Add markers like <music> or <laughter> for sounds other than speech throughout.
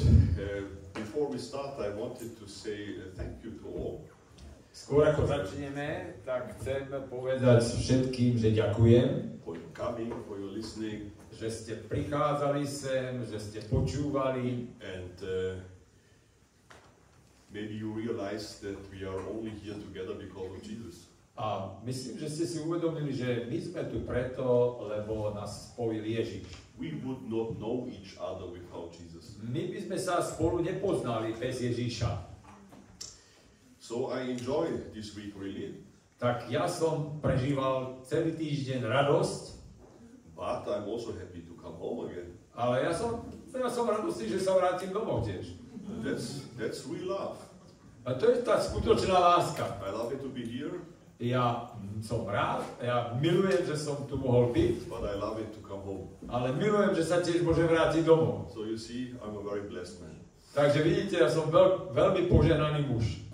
uh, before we start, I wanted to say uh, thank you to all. Skôr ako začneme, tak chcem povedať všetkým, že ďakujem, for your coming, for your listening, že ste prichádzali sem, že ste počúvali and uh, maybe you realize that we are only here together because of Jesus. a myslím, že ste si uvedomili, že my sme tu preto, lebo nás spojil Ježiš. We would not know each other without Jesus. My by sme sa spolu nepoznali bez Ježíša. So I enjoy this week really, Tak ja som prežíval celý týždeň radosť, but I'm also happy to come home again. ale ja som, ja som radostný, že sa vrátim domov tiež. That's that's real love. A to je tá skutočná láska. I love it to be here, Ja som rád, ja milujem, že som tu mohol byť, but I love it to come home. ale milujem, že sa tiež môžem vrátiť domov. So you see, I'm a very blessed man. Takže vidíte, ja som veľ, veľmi poženaný muž.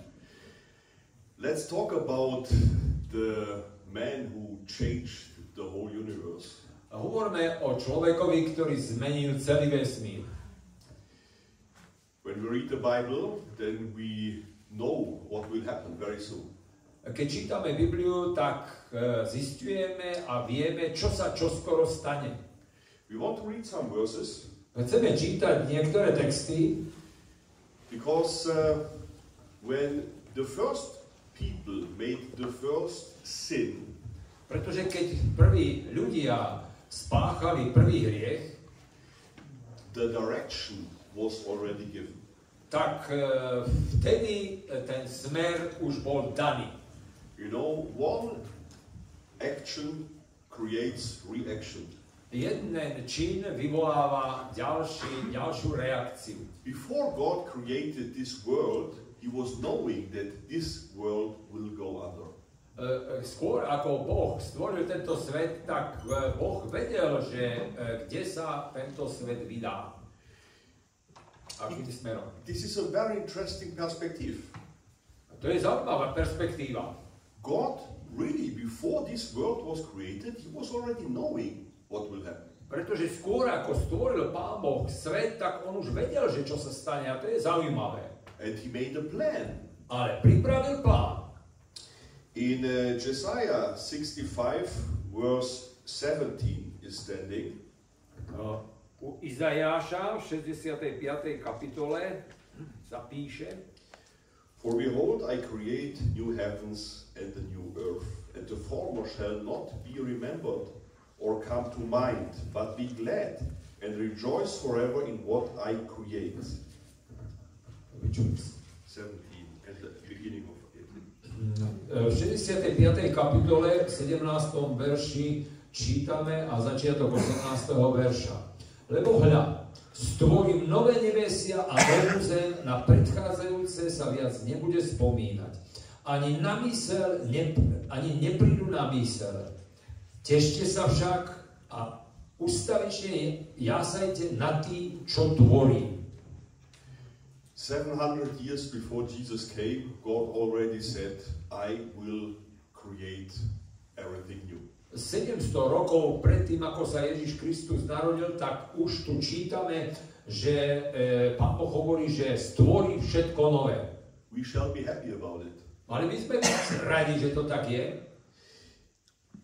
Let's talk about the man who changed the whole universe. A hovoríme o človekovi, ktorý zmenil celý vesmír. When we read the Bible, then we know what will happen very soon. Keď čítame Bibliu, tak e, zistujeme a vieme, čo sa čoskoro stane. We want to read some verses Chceme čítať niektoré texty, because uh, when the first people made the first sin, pretože keď prví ľudia spáchali prvý hriech, the direction was already given. tak e, vtedy ten smer už bol daný. You know, one action creates reaction. Jeden čin vyvoláva ďalší, ďalšiu reakciu. Before God created this world, He was knowing that this world will go under. E, e, Skôr ako Boh stvoril tento svet, tak e, Boh vedel, že kde sa tento svet vydá. Akým smerom. This is a very interesting perspective. To je zaujímavá perspektíva. God, really, before this world was created, He was already knowing what will happen. Pretože skôr ako stvoril Pán Boh svet, tak on už vedel, že čo sa stane a to je zaujímavé. And He made a plan. Ale pripravil plán. In uh, Jesiah 65, verse 17 is standing. No, U Izajáša v 65. kapitole sa píše, For behold, I create new heavens and a new earth, and the former shall not be remembered or come to mind, but be glad and rejoice forever in what I create. 17 at the beginning of it. v 65. kapitole 17. verši čítame a začiatok 18. verša. Lebo hľa, stvorím nové nebesia a novú zem, na predchádzajúce sa viac nebude spomínať. Ani na mysel, ne, ani neprídu na mysel. Tešte sa však a ustavične jasajte na tým, čo tvorím. 700 years before Jesus came, God already said, I will create everything new. 700 rokov predtým, ako sa Ježiš Kristus narodil, tak už tu čítame, že e, Pán Boh hovorí, že stvorí všetko nové. We shall be happy about it. Mali by sme radi, že to tak je.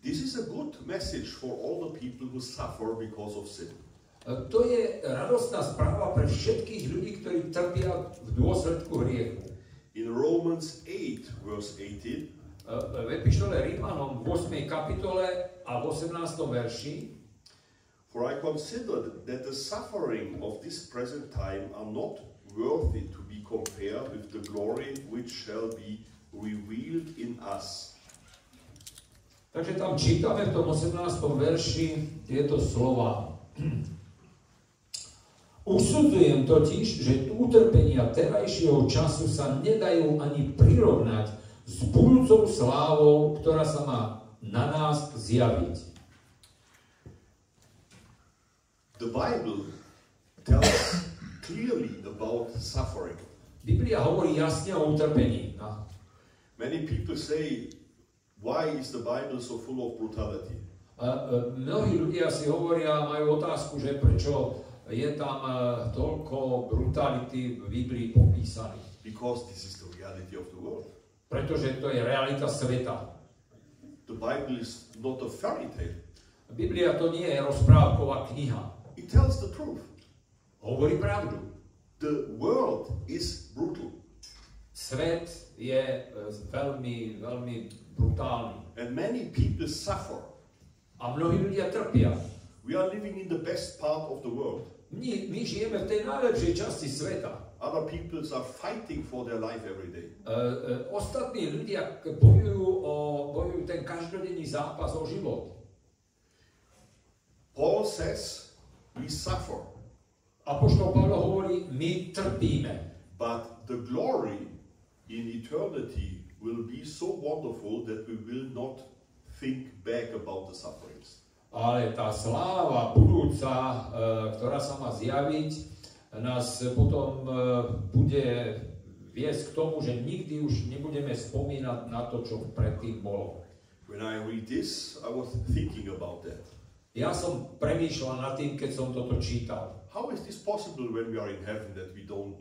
This is a good message for all the people who suffer because of sin. E, To je radostná správa pre všetkých ľudí, ktorí trpia v dôsledku hriechu. In Romans 8, verse 18, E, V epištole Rímanom v 8. kapitole a v 18. verši For I consider that the suffering of this present time are not worthy to be compared with the glory which shall be revealed in us. Takže tam čítame v tom 18. verši tieto slova. Usudzujem totiž, že utrpenia terajšieho času sa nedajú ani prirovnať s budúcou slávou, ktorá sa má na nás zjaviť. The Bible tells clearly about suffering. Biblia hovorí jasne o utrpení. No. Many people say, why is the Bible so full of brutality? A, e, mnohí ľudia si hovoria, majú otázku, že prečo je tam eh, toľko brutality v Biblii popísaných. Because this is the reality of the world. Pretože to je realita sveta. The Bible is not a fairy tale. Biblia to nie je rozprávková kniha. It tells the truth. Hovorí pravdu. The world is brutal. Svet je eh, veľmi, veľmi brutálny. And many people suffer. A mnohí ľudia trpia. We are living in the best part of the world. My, my žijeme v tej najlepšej časti sveta. Other peoples are fighting for their life every day. E, e, ostatní ľudia bojujú, o, bojujú ten každodenný zápas o život. Paul says we suffer, Apoštol Pavlo hovorí, my trpíme, but the glory in eternity will be so wonderful that we will not think back about the sufferings. ale tá sláva budúca, e, ktorá sa má zjaviť, nás potom e, bude viesť k tomu, že nikdy už nebudeme spomínať na to, čo predtým bolo. When I read this, I was thinking about that. Ja som premýšľal nad tým, keď som toto čítal. How is this possible when we are in heaven that we don't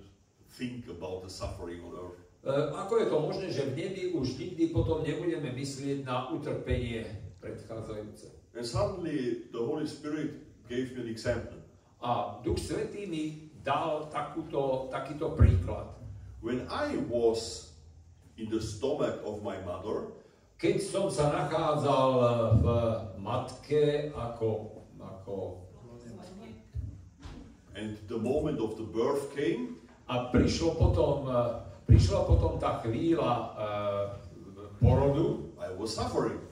think about the suffering on earth? E, Ako je to možné, že v nebi už nikdy potom nebudeme myslieť na utrpenie predchádzajúce? And suddenly the Holy Spirit gave me an example. A Duch Svetý mi dal takúto, takýto príklad. When I was in the stomach of my mother, Keď som sa nachádzal v matke ako, ako and the moment of the birth came, a prišlo potom, e, prišla potom tá chvíľa uh, porodu, I was suffering.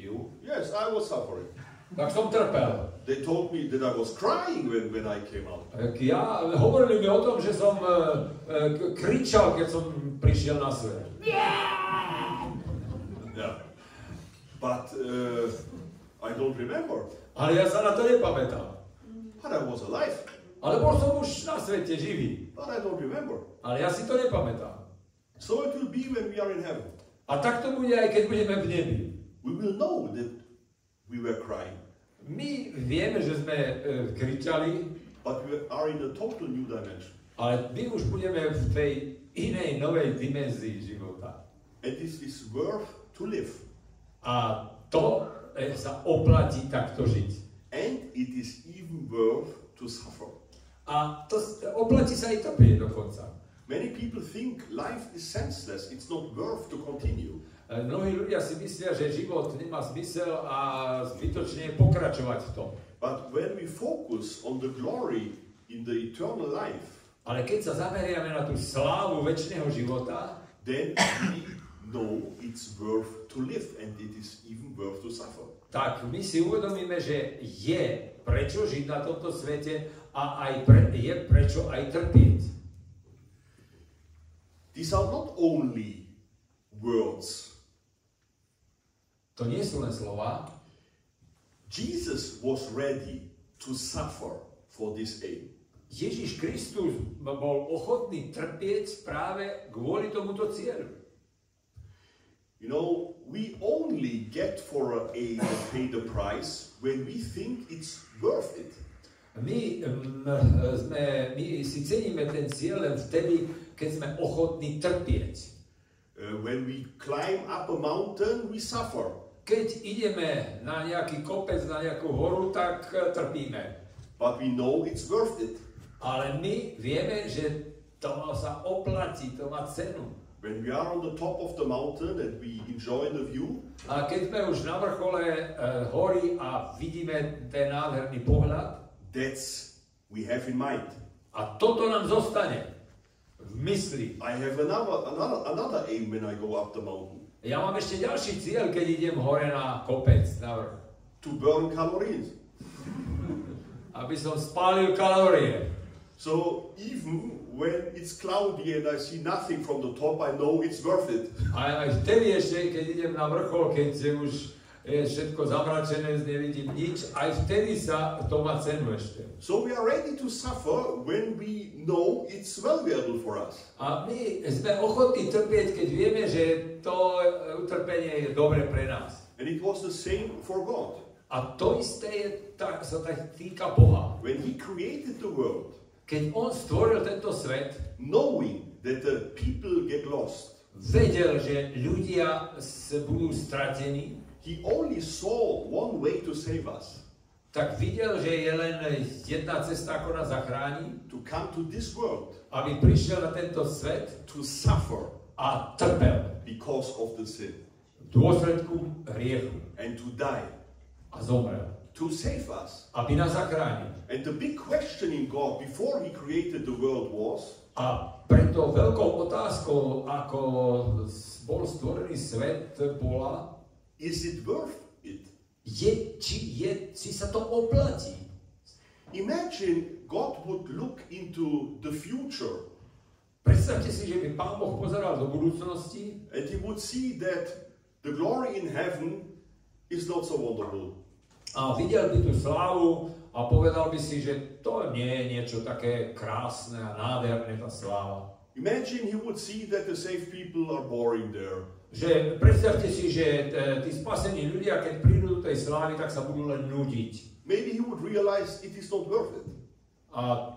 ju, Yes, I was suffering. Tak som trpel. They told me that I was crying when, when I came out. Ja, hovorili mi o tom, že som uh, kričal, keď som prišiel na svet. Yeah. But uh, I don't remember. Ale ja sa na to nepamätám. But I was alive. Ale bol som už na svete živý. But I don't remember. Ale ja si to nepamätám. So it will be when we are in heaven. A tak to bude aj keď budeme v nebi. We will know that we were crying. My vieme, že sme e, kričali, But we are in a total new dimension. ale my už budeme v tej inej novej dimenzii života. And this is worth to live. A to e, sa oplatí takto žiť. And it is even worth to suffer. A to oplatí sa aj trpieť dokonca. Many people think life is senseless, it's not worth to continue. Mnohí ľudia si myslia, že život nemá zmysel a zbytočne pokračovať v tom. But when we focus on the glory in the eternal life, Ale keď sa zameriame na tú slávu väčšného života, then we know it's worth to live and it is even worth to suffer. tak my si uvedomíme, že je prečo žiť na tomto svete a aj pre, je prečo aj trpieť. These are not only words. To nie sú len slova. Jesus was ready to suffer for this aim. Ježiš Kristus bol ochotný trpieť práve kvôli tomuto cieľu. You know, we only get for a aim and pay the price when we think it's worth it. My, mm, sme, my si ceníme ten cieľ len vtedy, keď sme ochotní trpieť. Uh, when we climb up a mountain, we suffer. Keď ideme na nejaký kopec, na nejakú horu, tak eh, trpíme. But we know it's worth it. Ale my vieme, že to sa oplatí, to má cenu. When we are on the top of the mountain and we enjoy the view, A keď sme už na vrchole e, hory a vidíme ten nádherný pohľad, that's we have in mind. a toto nám zostane v mysli. I have another, another, another aim when I go up the mountain Ja mám ešte ďalší cieľ, keď idem hore na kopec, na vrch. to burn calories. Aby som spálil kalórie. So even when it's cloudy and I see nothing from the top, I know it's worth it. A aj vtedy ešte, keď idem na vrchol, keď už je všetko zamračené, nevidím nič, aj vtedy sa to má cenu ešte. So we are ready to suffer when we know it's valuable for us. A my sme ochotní trpieť, keď vieme, že to utrpenie je dobre pre nás. And it was the same for God. A to isté je, tak, sa tak týka Boha. When He created the world, Keď On stvoril tento svet, knowing that the people get lost, vedel, že ľudia budú stratení, He only saw one way to save us. Tak videl, že je len jedna cesta, ako nás zachráni, to come to this world, aby prišiel na tento svet to suffer a trpel because of the sin, v dôsledku hriechu. And to die a zomrel, to save us. aby nás zachránil. And the big question in God before He created the world was A preto veľkou otázkou, ako bol stvorený svet, bola, is it worth it? je, či, je, či sa to oplatí. Imagine God would look into the future Predstavte si, že by Pán Boh pozeral do budúcnosti and He would see that the glory in heaven is not so wonderful. a videl by tú slávu a povedal by si, že to nie je niečo také krásne a nádherné, tá sláva. Imagine He would see that the saved people are boring there. Že predstavte si, že t- tí spasení ľudia, keď prídu do tej slávy, tak sa budú len nudiť. Maybe He would realize it is not worth it. A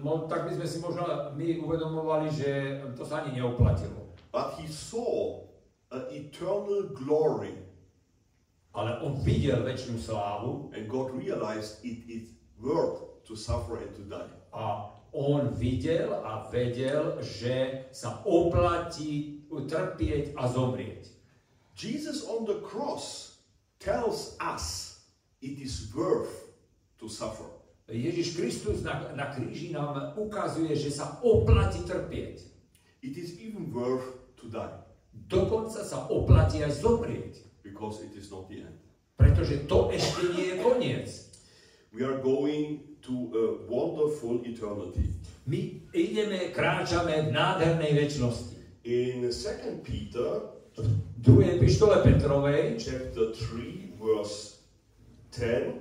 mo- tak by sme si možno my uvedomovali, že to sa ani neoplatilo. But He saw an eternal glory Ale on videl väčšinu slávu and God realized it is worth to suffer and to die. a on videl a vedel, že sa oplatí trpieť a zomrieť. Jesus on the cross tells us it is worth to suffer. Ježiš Kristus na, na kríži nám ukazuje, že sa oplatí trpieť. It is even worth to die Dokonca sa oplatí aj zomrieť. because it is not the end. Pretože to ešte nie je koniec. We are going to a wonderful eternity. My ideme, kráčame v nádhernej väčšnosti. In 2 Peter V druhej epištole Petrovej, chapter 3 verse 10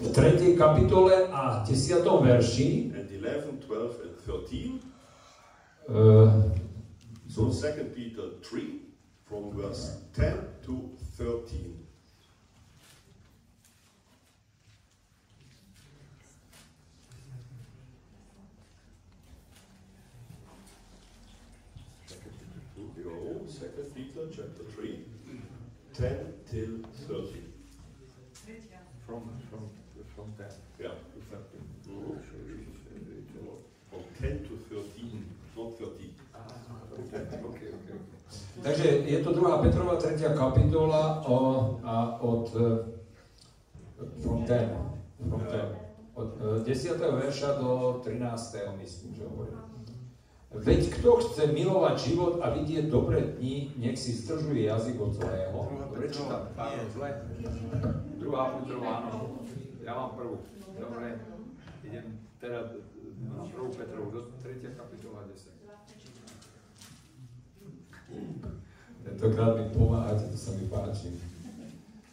v 3. kapitole a 10. verši, and 11, 12 and 13. uh, So 2 Peter 3 from verse 10 to 13. Yo, Second Peter chapter 3, 10 till 13. From, from, from ten Yeah. to thirteen. Mhm. From 10 to 13, not 30. Okay, okay, okay. Takže je to 2. Petrova 3. kapitola o, a od uh, from ten, from ten, od uh, 10. verša do 13. myslím, že hovorí. Veď kto chce milovať život a vidieť dobré dni, nech si zdržuje jazyk od zlého. Dobre čítam, pardon, zle. Druhá Petrová, áno. Ja mám prvú. Dobre, idem teda na prvú Petrovú, do 3. kapitola 10. Tentokrát mi pomáhate, to sa mi páči.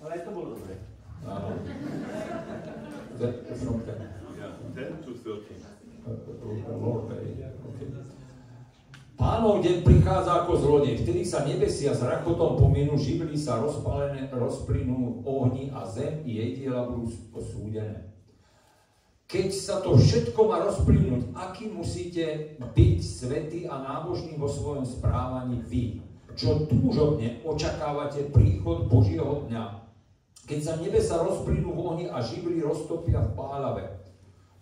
Ale aj to bolo dobre. Áno. From ten. Yeah, 10 to 13. Lord, hej, okay. Pánov deň prichádza ako zlodej, vtedy sa nebesia s rakotom pominú, živly sa rozpálené, rozplynú v ohni a zem i jej diela budú osúdené. Keď sa to všetko má rozplynúť, aký musíte byť svetý a nábožný vo svojom správaní vy, čo túžobne očakávate príchod Božieho dňa, keď sa nebesa rozplynú v ohni a živly roztopia v pálave.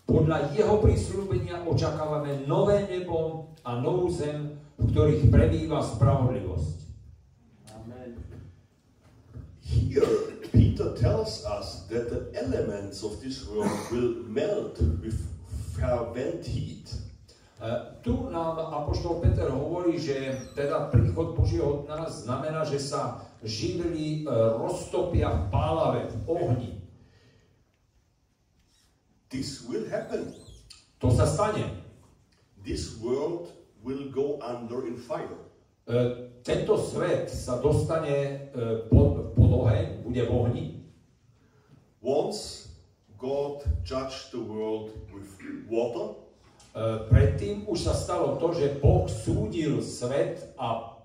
Podľa jeho prísľubenia očakávame nové nebo a novú zem, v ktorých prebýva spravodlivosť. Amen. Here, Peter tells us that the elements of this world will melt with fervent heat. E, Tu nám Apoštol Peter hovorí, že teda príchod Božieho nás znamená, že sa živly e, roztopia v pálave, v ohni. This will happen. To sa stane. This world will go under in fire. E, Tento svet sa dostane pod, pod oheň, bude v ohni. Once God judged the world with water, Predtým už sa stalo to, že Boh súdil svet a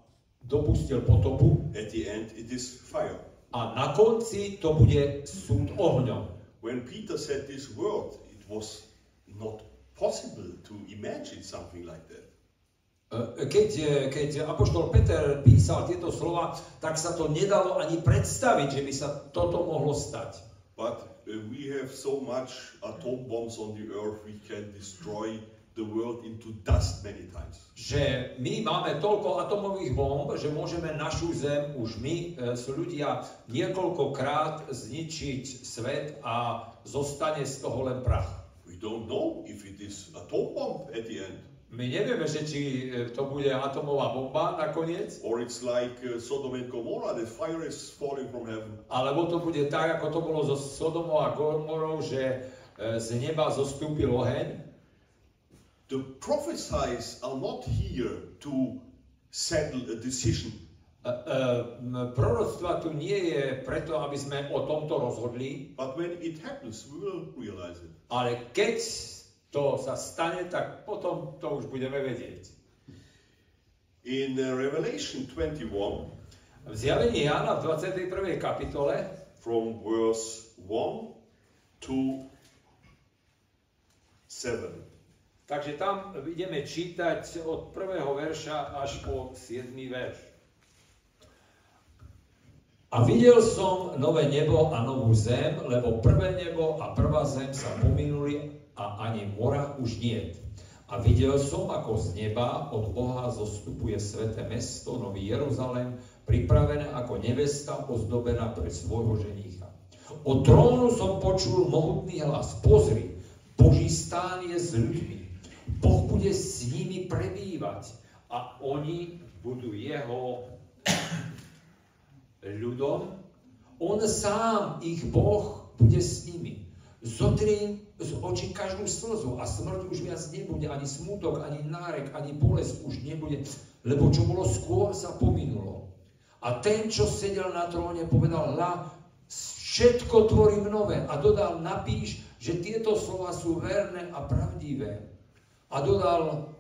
dopustil potopu at the end it is fire. a na konci to bude súd ohňom. When Peter said this word, it was not possible to imagine something like that. E, Keď, e, keď Apoštol Peter písal tieto slova, tak sa to nedalo ani predstaviť, že by sa toto mohlo stať. But we have so much atom bombs on the earth, we can destroy the world into dust many times. Že my máme toľko atomových bomb, že môžeme našu zem, už my, e, sú ľudia, niekoľkokrát zničiť svet a zostane z toho len prach. We don't know if it is atom bomb at the end, My nevieme, že či e, to bude atomová bomba nakoniec, or it's like uh, Sodom and Gomorrah, the fire is falling from heaven. alebo to bude tak, ako to bolo so Sodomou a Gomorou, že e, z neba zostúpil oheň. The prophesies are not here to settle a decision. Proroctva tu nie je preto, aby sme o tomto rozhodli, But when it happens, we will realize it. ale keď to sa stane, tak potom to už budeme vedieť. In uh, Revelation 21, V zjavení Jána v 21. kapitole from verse 1 to 7. Takže tam ideme čítať od prvého verša až po 7. verš. A videl som nové nebo a novú zem, lebo prvé nebo a prvá zem sa pominuli a ani mora už nie. A videl som, ako z neba od Boha zostupuje sveté mesto, nový Jeruzalém, pripravené ako nevesta ozdobená pre svojho ženícha. Od trónu som počul mohutný hlas. Pozri, Boží stán je s ľuďmi. Boh bude s nimi prebývať a oni budú jeho <coughs> ľudom. On sám, ich Boh, bude s nimi. Zotrie z očí každú slzu a smrť už viac nebude, ani smútok, ani nárek, ani bolesť už nebude, lebo čo bolo skôr sa pominulo. A ten, čo sedel na tróne, povedal, la, všetko tvorím nové. A dodal, napíš, že tieto slova sú verné a pravdivé. A dodal,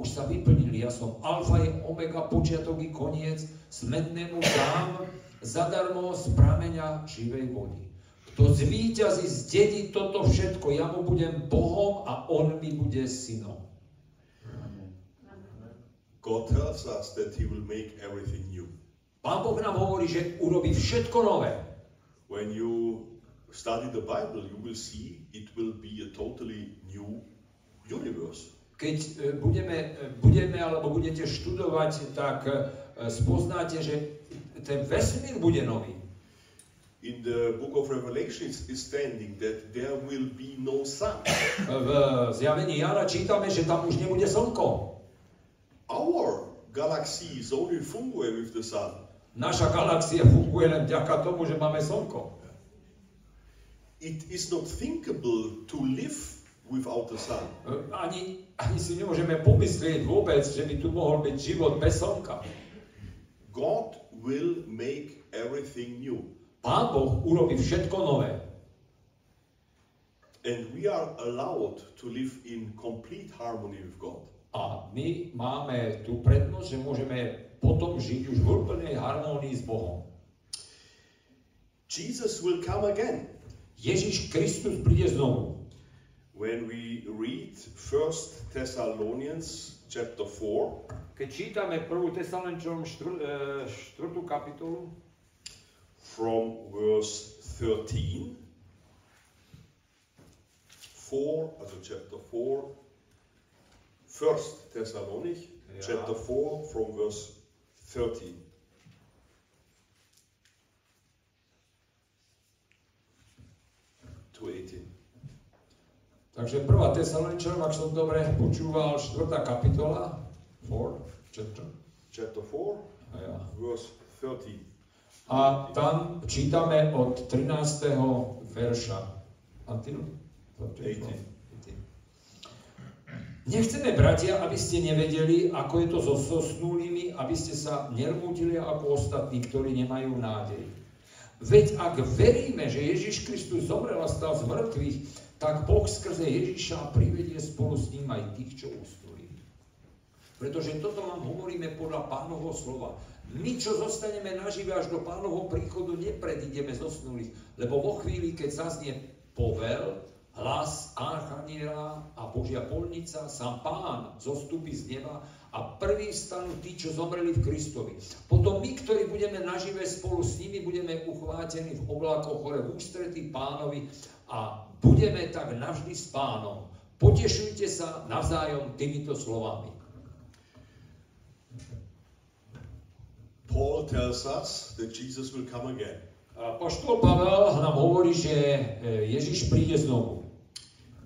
už sa vyplnili, ja som alfa je omega, počiatok i koniec, smednému dám zadarmo z prameňa živej vody. Kto zvíťazí, zdedí toto všetko, ja mu budem Bohom a on mi bude synom. God tells us that He will make everything new. Pán Boh nám hovorí, že urobí všetko nové. When you study the Bible, you will see it will be a totally new universe. Keď e, budeme, e, budeme alebo budete študovať, tak e, spoznáte, že ten vesmír bude nový. In the book of Revelation is standing that there will be no sun. V zjavení Jana čítame, že tam už nebude slnko. Our galaxy is only funguje with the sun. Naša galaxia funguje len vďaka tomu, že máme slnko. It is not thinkable to live without the sun. E, Ani, ani si nemôžeme pomyslieť vôbec, že by tu mohol byť život bez slnka. God will make everything new. Pán Boh urobí všetko nové. And we are allowed to live in complete harmony with God. A my máme tú prednosť, že môžeme potom žiť už v úplnej harmónii s Bohom. Jesus will come again. Ježiš Kristus príde znovu. When we read 1 Thessalonians chapter 4 Keď čítame 1. Tesaloničom 4. kapitolu, from verse 13 4 also chapter 4 First Thessalonic Ja. chapter 4 from verse 13 to 18 Takže 1. Tesaloničanom, ak som dobre počúval, 4. kapitola, 4, chapter, chapter 4 a ja. verse 13 A tam čítame od 13. verša. Until? 18. Nechceme, bratia, aby ste nevedeli, ako je to so sosnulými, aby ste sa nermútili ako ostatní, ktorí nemajú nádej. Veď ak veríme, že Ježiš Kristus zomrel a stal z mŕtvych, tak Boh skrze Ježiša privedie spolu s ním aj tých, čo usnuli. Pretože toto vám hovoríme podľa pánovho slova. My, čo zostaneme nažive až do pánovho príchodu, nepredídeme zosnulých, lebo vo chvíli, keď zaznie povel, hlas Archaniela a Božia polnica, sám pán zostupí z neba a prvý stanú tí, čo zomreli v Kristovi. Potom my, ktorí budeme nažive spolu s nimi, budeme uchvátení v oblakoch hore v ústretí pánovi a budeme tak navždy s pánom. Potešujte sa navzájom týmito slovami. Paul tells us that Jesus will come again. Poštol Pavel nám hovorí, že e, Ježiš príde znovu.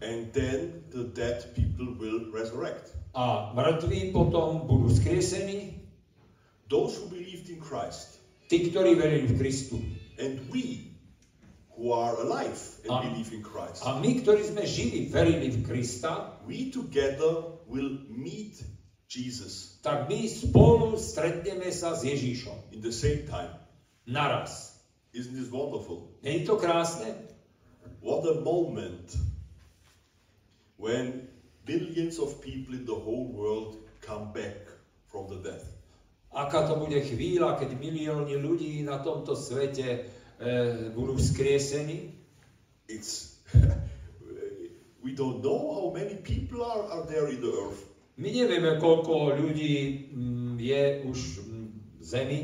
And then the dead people will resurrect. A mŕtvi potom budú skriesení, Those who believed in Christ. tí, ktorí verili v Kristu. And we who are alive and Ah. believe in Christ. A my, ktorí sme žili, verili v Krista, We together will meet Jesus tak my spolu stretneme sa s Ježišom. in the same time. Naraz. Isn't this wonderful? Je to krásne? What a moment when billions of people in the whole world come back from the death. Aká to bude chvíľa, keď milióny ľudí na tomto svete e, budú skriesení? It's <laughs> we don't know how many people are, are there in the earth. My nevieme, koľko ľudí mm, je už mm, v zemi.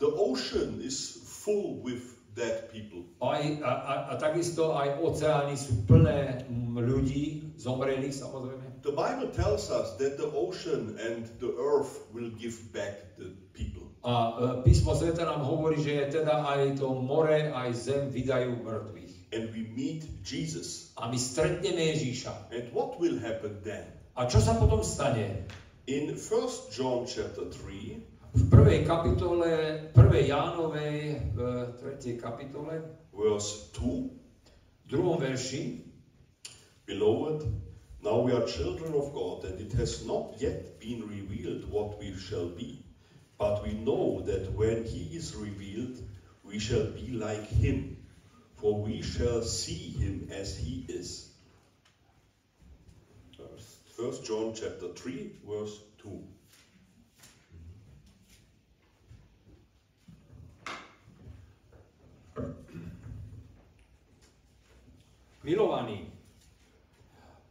The ocean is full with dead people. Aj, a, a, a takisto aj oceány sú plné mm, ľudí, zomrelých samozrejme. The Bible tells us that the ocean and the earth will give back the people. A e, písmo sveta nám hovorí, že teda aj to more, aj zem vydajú mŕtvych. And we meet Jesus. A my stretneme Ježíša. And what will happen then? A čo sa potom stane? In 1 John chapter 3, V prvej kapitole, prvej Jánovej, v tretej kapitole, verse 2, v druhom verši, Beloved, now we are children of God, and it has not yet been revealed what we shall be. But we know that when He is revealed, we shall be like Him, for we shall see Him as He is. First John chapter 3, verse milovaní,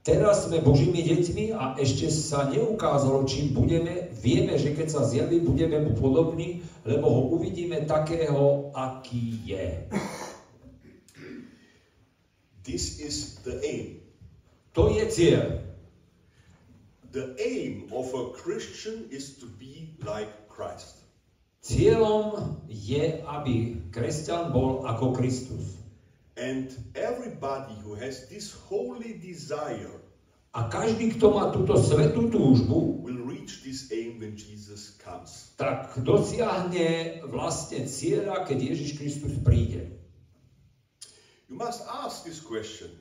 teraz sme Božími deťmi a ešte sa neukázalo, čím budeme. Vieme, že keď sa zjaví, budeme mu podobní, lebo ho uvidíme takého, aký je. This is the aim. To je cieľ. The aim of a Christian is to be like Christ. Cieľom je, aby kresťan bol ako Kristus. And everybody who has this holy desire A každý, kto má túto svetú túžbu, will reach this aim when Jesus comes. tak dosiahne vlastne cieľa, keď Ježiš Kristus príde. You must ask this question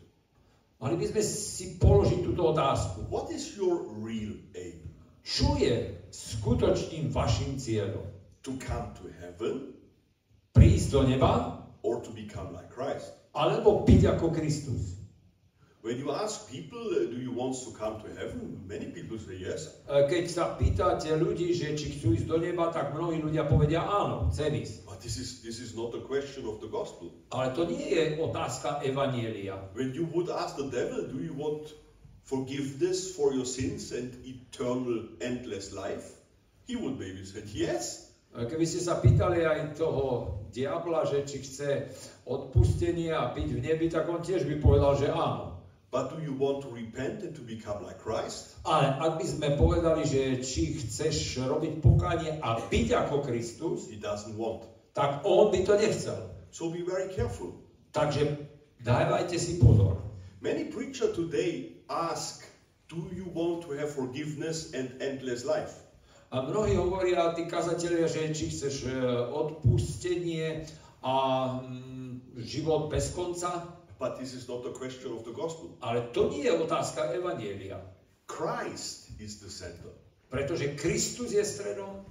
Mali by sme si položiť túto otázku. What is your real aim? Čo je skutočným vašim cieľom? To come to heaven Prísť do neba or to become like Christ? Alebo byť ako Kristus? When you ask people, uh, do you want to come to heaven? Many people say yes. Keď sa pýtate ľudí, že či chcú ísť do neba, tak mnohí ľudia povedia áno, chcem ísť. But this is, this is not a question of the gospel. Ale to nie je otázka Evanielia. When you would ask the devil, do you want forgiveness for your sins and eternal, endless life? He would maybe say yes. Keby ste sa pýtali aj toho diabla, že či chce odpustenie a byť v nebi, tak on tiež by povedal, že áno. But do you want to repent and to become like Christ? Ale ak by sme povedali, že či chceš robiť pokánie a byť ako Kristus, He doesn't want. tak on by to nechcel. So be very careful. Takže dávajte si pozor. Many preachers today ask, do you want to have forgiveness and endless life? A mnohí hovoria, tí kazatelia, že či chceš e, odpustenie a mm, život bez konca, But this is not a question of the gospel. ale to nie je otázka Evanielia. Christ is the center. Pretože Kristus je stredom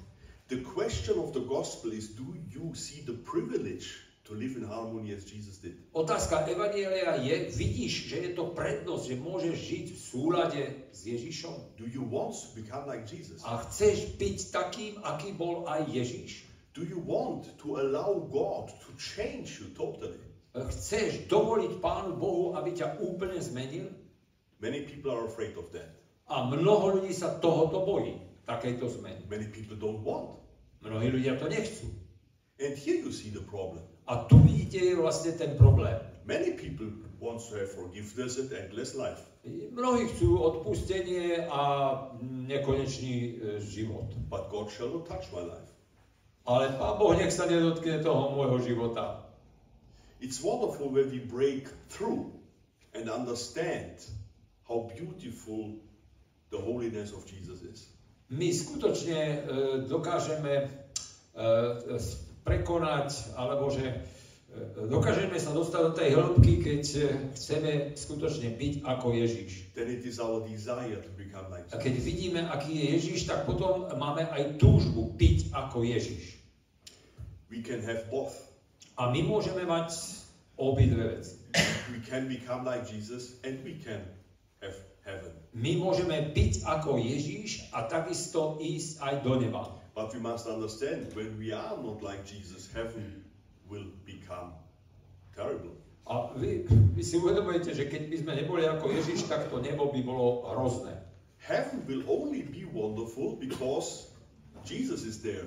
The question of the gospel is, do you see the privilege to live in harmony as Jesus did? Otázka Evanielia je, vidíš, že je to prednosť, že môžeš žiť v súlade s Ježišom? Do you want to become like Jesus? A chceš byť takým, aký bol aj Ježiš? Do you want to allow God to change you totally? Chceš dovoliť Pánu Bohu, aby ťa úplne zmenil? Many people are afraid of that. A mnoho ľudí sa tohoto bojí, takejto zmeny. Many people don't want. Mnohí ľudia to nechcú. And here you see the problem. A tu vidíte vlastne ten problém. Many people want to have forgiveness and endless life. Mnohí chcú odpustenie a nekonečný e, život. But God shall not touch my life. Ale Pán Boh nech sa nedotkne toho môjho života. It's wonderful when we break through and understand how beautiful the holiness of Jesus is. My skutočne e, dokážeme e, prekonať, alebo že e, dokážeme sa dostať do tej hĺbky, keď e, chceme skutočne byť ako Ježiš. Then it is our desire to become like A keď vidíme, aký je Ježiš, tak potom máme aj túžbu byť ako Ježiš. We can have both. A my môžeme mať obidve veci. We can become like Jesus and we can have heaven. My môžeme byť ako Ježiš a takisto ísť aj do neba. But we must understand when we are not like Jesus, heaven will become terrible. A vy, vy si uvedomujete, že keď by sme neboli ako Ježiš, tak to nebo by bolo hrozné. Heaven will only be wonderful because Jesus is there.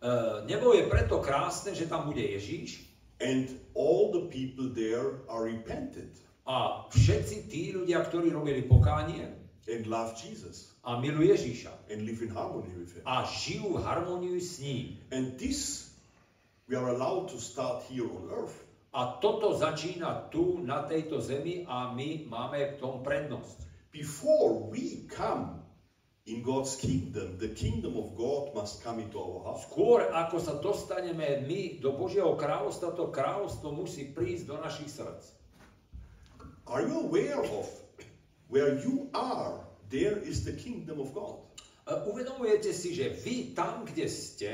Uh, nebo je preto krásne, že tam bude Ježiš And all the people there are repentant a všetci tí ľudia, ktorí robili pokánie and love Jesus a milujú Ježiša and live in harmony with him. a žijú v harmóniu s ním. And this we are allowed to start here on earth. A toto začína tu na tejto zemi a my máme v tom prednosť. Before we come in God's kingdom, the kingdom of God must come into our heart. Skôr ako sa dostaneme my do Božieho kráľovstva, to kráľovstvo musí prísť do našich srdc. Are you aware of where you are? There is the kingdom of God. E, Uvedomujete si, že vy tam, kde ste,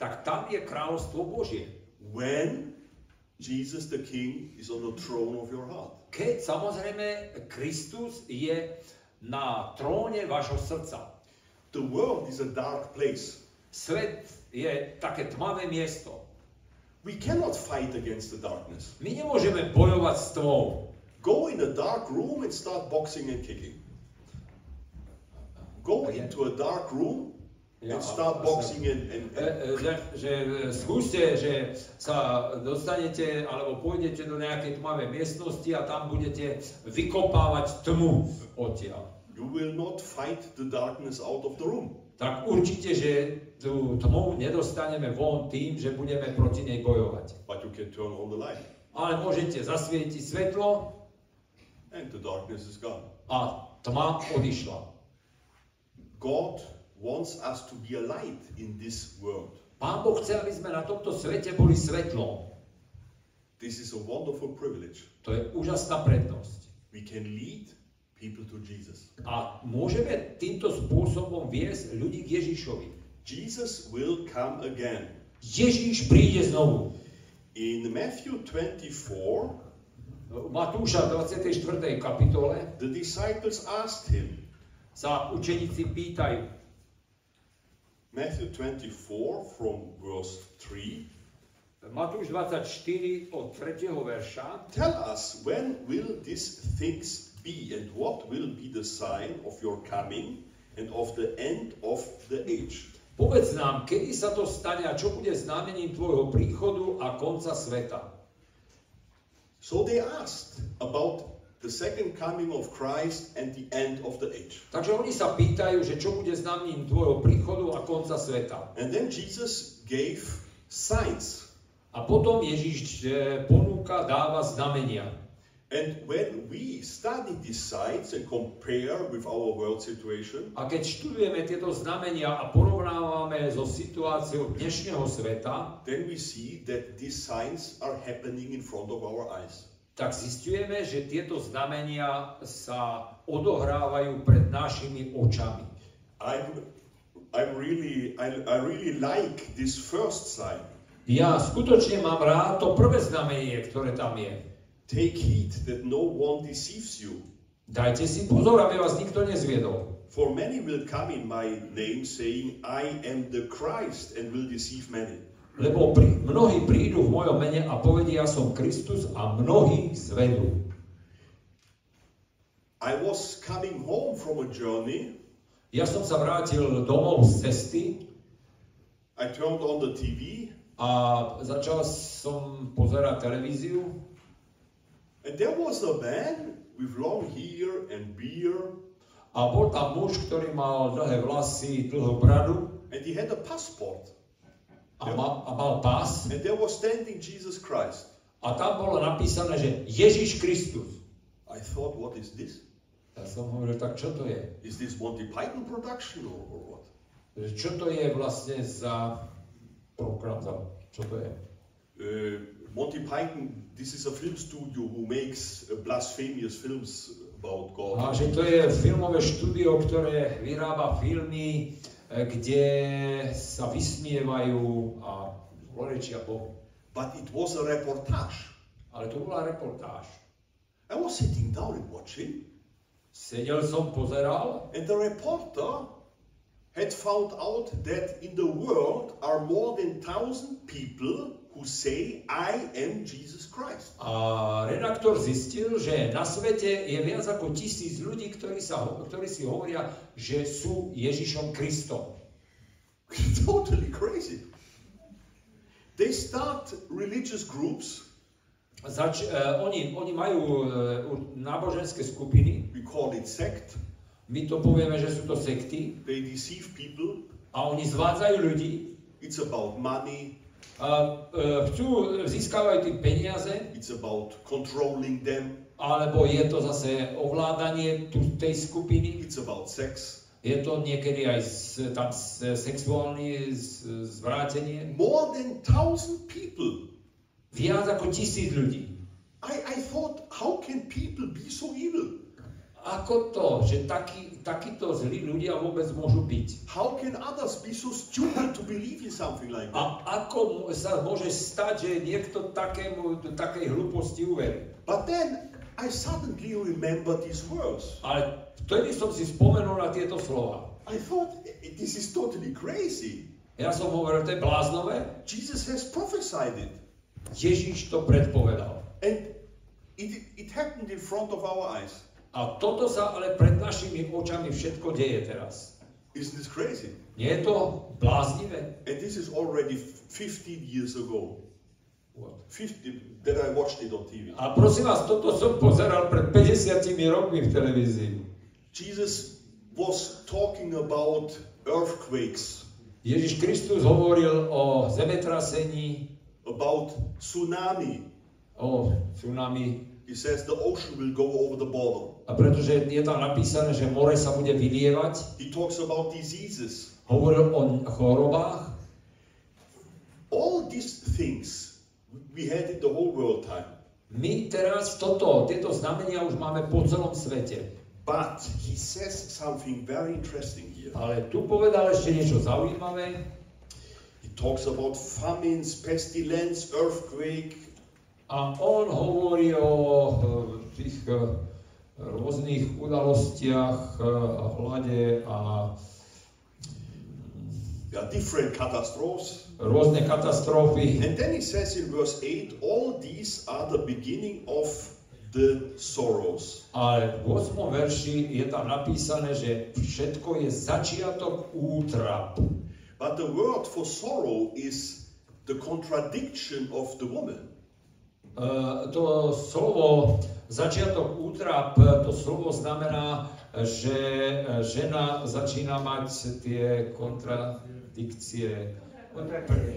tak tam je kráľovstvo Božie. When Jesus the King is on the throne of your heart. Keď samozrejme Kristus je na tróne vašho srdca. The world is a dark place. Svet je také tmavé miesto. We cannot fight against the darkness. My nemôžeme bojovať s tmou. Go in a dark room and start boxing and kicking. Go into a dark room Ja, and start boxing and, and, E, and e, Že, že e, skúste, že sa dostanete alebo pôjdete do nejakej tmavej miestnosti a tam budete vykopávať tmu odtiaľ. you will not fight the darkness out of the room. Tak určite, že tú tmu nedostaneme von tým, že budeme proti nej bojovať. But you can turn on the light Ale môžete zasvietiť svetlo and the darkness is gone. a tma odišla. God wants us to be a light in this world. Pán Boh chce, aby sme na tomto svete boli svetlom. This is a wonderful privilege. To je úžasná prednosť. We can lead people to Jesus. A môžeme týmto spôsobom viesť ľudí k Ježišovi. Jesus will come again. Ježiš príde znovu. In Matthew 24, V Matúša 24. kapitole the disciples asked him, sa učeníci pýtajú, Matthew 24 from verse 3, Matúš 24 od 3. verša, Tell us when will these things be, and what will be the sign of your coming and of the end of the age? povedz nám, kedy sa to stane a čo bude znamením tvojho príchodu a konca sveta. So they asked about the second coming of Christ and the end of the age. Takže oni sa pýtajú, že čo bude znamením tvojho príchodu a konca sveta. And then Jesus gave signs. A potom Ježiš ponúka, dáva znamenia. And when we study these signs and compare with our world situation, A keď študujeme tieto znamenia a porovnávame so situáciou dnešného sveta, then we see that these signs are happening in front of our eyes. tak zistujeme, že tieto znamenia sa odohrávajú pred našimi očami. I'm, I'm really, I, I really like this first sign. Ja skutočne mám rád to prvé znamenie, ktoré tam je. Take heed that no one deceives you. Dajte si pozor, aby vás nikto nezviedol. For many will come in my name, saying, I am the Christ, and will deceive many. Lebo pri, mnohí prídu v mojom mene a povedia, som Kristus a mnohí zvedú. I was coming home from a journey. Ja som sa vrátil domov z cesty I turned on the TV, a začal som pozerať televíziu and there was a man with long hair and beard, a bol tam muž, ktorý mal dlhé vlasy, dlhú bradu and he had a passport. a, ma, a mal pás And there was standing Jesus Christ. a tam bolo napísané, že Ježiš Kristus. I thought, what is this? Ja som hovoril, tak čo to je? Is this Monty Python production or, or what? Čo to je vlastne za program, za, čo to je? Uh, Monty Python, this is a film studio who makes uh, blasphemous films about God. A že to je filmové štúdio, ktoré vyrába filmy, e, kde sa vysmievajú a zlorečia Bohu. But it was a reportage. Ale to bola reportáž. I was sitting down and watching, Sedel som, pozeral and the reporter had found out that in the world are more than thousand people who say, I am Jesus Christ. a redaktor zistil, že na svete je viac ako tisíc ľudí, ktorí, sa, ktorí si hovoria, že sú Ježišom Kristom. <laughs> totally crazy. They start religious groups, Zač, uh, oni, oni majú uh, náboženské skupiny, we call it sect. my to povieme, že sú to sekty, They deceive people. a oni zvádzajú ľudí, It's about money, a uh, chcú, získavajú tým peniaze, it's about controlling them, alebo je to zase ovládanie tu, tej skupiny, it's about sex. je to niekedy aj tam sexuálne zvrátenie. More than thousand people. Viac ako tisíc ľudí. I, I thought, how can people be so evil? Ako to, že takí, takíto zlí ľudia vôbec môžu byť? How can others be so stupid to believe in something like A that? ako mo- sa môže stať, že niekto takému, takej hlúposti uverí? But then I suddenly remembered these words. Ale vtedy som si spomenul na tieto slova. I thought, "I- this is totally crazy. Ja som hovoril, to je bláznové. Jesus has prophesied it. Ježiš to predpovedal. And it, it happened in front of our eyes. A toto sa ale pred našimi očami všetko deje teraz. Isn't this crazy? Nie je to bláznivé? And this is already f- 15 years ago. What? 50, that I watched it on TV. A prosím vás, toto som pozeral pred 50 rokmi v televízii. Jesus was talking about earthquakes, Ježiš Kristus hovoril o zemetrasení, about tsunami. o tsunami, He says the ocean will go over the border. A pretože je tam napísané, že more sa bude vylievať, He talks about diseases. hovoril o chorobách. All these things we had in the whole world time. My teraz toto, tieto znamenia už máme po celom svete. But he says something very interesting here. Ale tu povedal ešte niečo zaujímavé. He talks about famines, pestilence, earthquake, A on hovorí o e, tých e, rôznych udalostiach, e, a hlade a yeah, different catastrophes. rôzne katastrofy. And then he says in verse 8, all these are the beginning of the sorrows. Ale v 8. verši je tam napísané, že všetko je začiatok útrap. But the word for sorrow is the contradiction of the woman. E, to slovo začiatok útrap, to slovo znamená, že e, žena začína mať tie kontradikcie,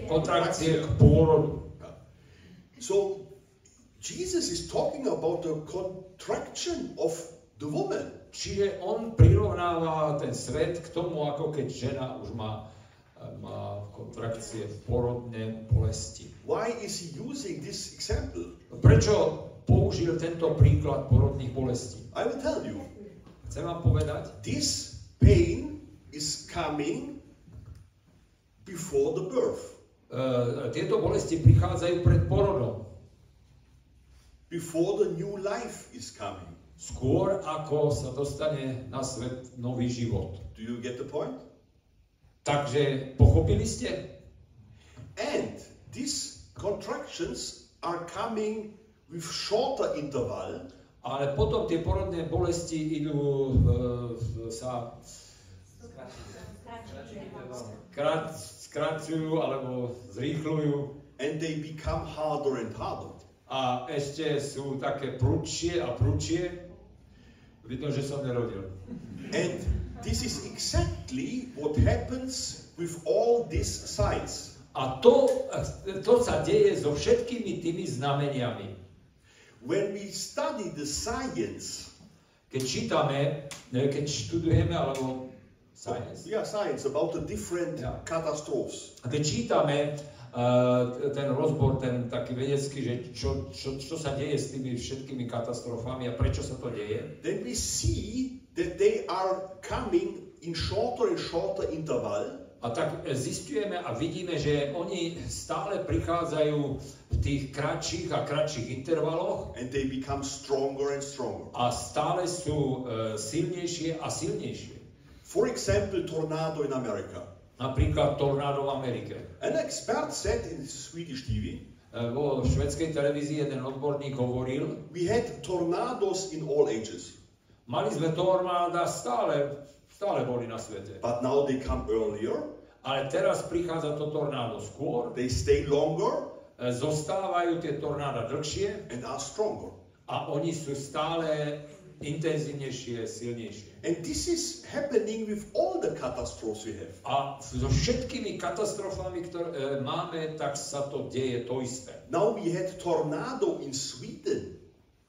kontrakcie k pôrodu. So Jesus is talking about the contraction of the woman. Čiže on prirovnáva ten svet k tomu, ako keď žena už má, má kontrakcie, porodné bolesti. Why is he using this example? Prečo použil tento príklad porodných bolestí? I will tell you. Chcem vám povedať, This pain is coming before the birth. E, tieto bolesti prichádzajú pred porodom. before the new life is coming. Skôr ako sa dostane na svet nový život. Do you get the point? Takže pochopili ste? And these contractions are coming with shorter interval Ale potom tie porodné bolesti idú sa skracujú alebo zrýchľujú and they become harder and harder. a ešte sú také prudšie a prudšie. Vidno, že som nerodil. And this is exactly what happens with all these signs. A to, to sa deje so všetkými tými znameniami. When we study the science, Keď čítame, keď študujeme, alebo science, yeah, science about the different Yeah. catastrophes, a keď čítame uh, ten rozbor, ten taký vedecký, že čo, čo, čo sa deje s tými všetkými katastrofami a prečo sa to deje, then we see that they are coming in shorter and shorter interval a tak zistujeme a vidíme, že oni stále prichádzajú v tých kratších a kratších intervaloch and they become stronger and stronger. a stále sú uh, silnejšie a silnejšie. For example, tornado in America. Napríklad tornádo v Amerike. An expert said in Swedish TV, E, Vo švedskej televízii jeden odborník hovoril, we had tornadoes in all ages, mali sme tornáda stále, stále boli na svete. but now they come earlier, Ale teraz prichádza to tornádo skôr, they stay longer e, zostávajú tie tornáda dlhšie and are stronger. a oni sú stále intenzívnejšie, silnejšie. And this is happening with all the catastrophes we have. A so všetkými katastrofami, ktoré e, máme, tak sa to deje to isté. Now we had tornado in Sweden.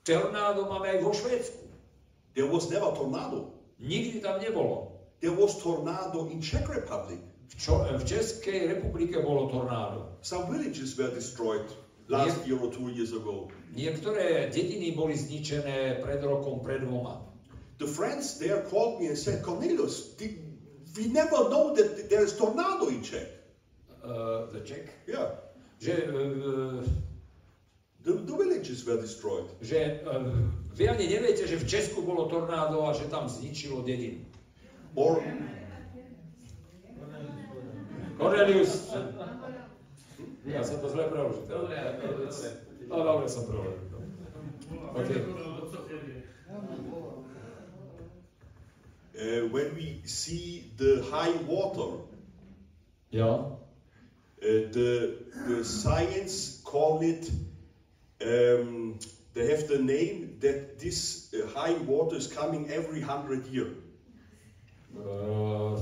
Tornádo máme aj vo Švédsku. There was never tornado. Nikdy tam nebolo. There was tornado in Czech Republic. V, čo, v Českej republike bolo tornádo. Some villages were destroyed last year or two years ago. Niektoré dediny boli zničené pred rokom, pred dvoma. The friends there called me and said, Cornelius, did, we never know that there is tornado in Czech. Uh, the Czech? Yeah, Že, uh, the, the villages were destroyed. že uh, vy ani neviete, že v Česku bolo tornádo a že tam zničilo dedinu. Or Cornelius! Ja som to zle preložil. No, dobre som preložil. OK. uh, when we see the high water, Jo. uh, the, the science call it, um, they have the name that this uh, high water is coming every hundred year. Uh,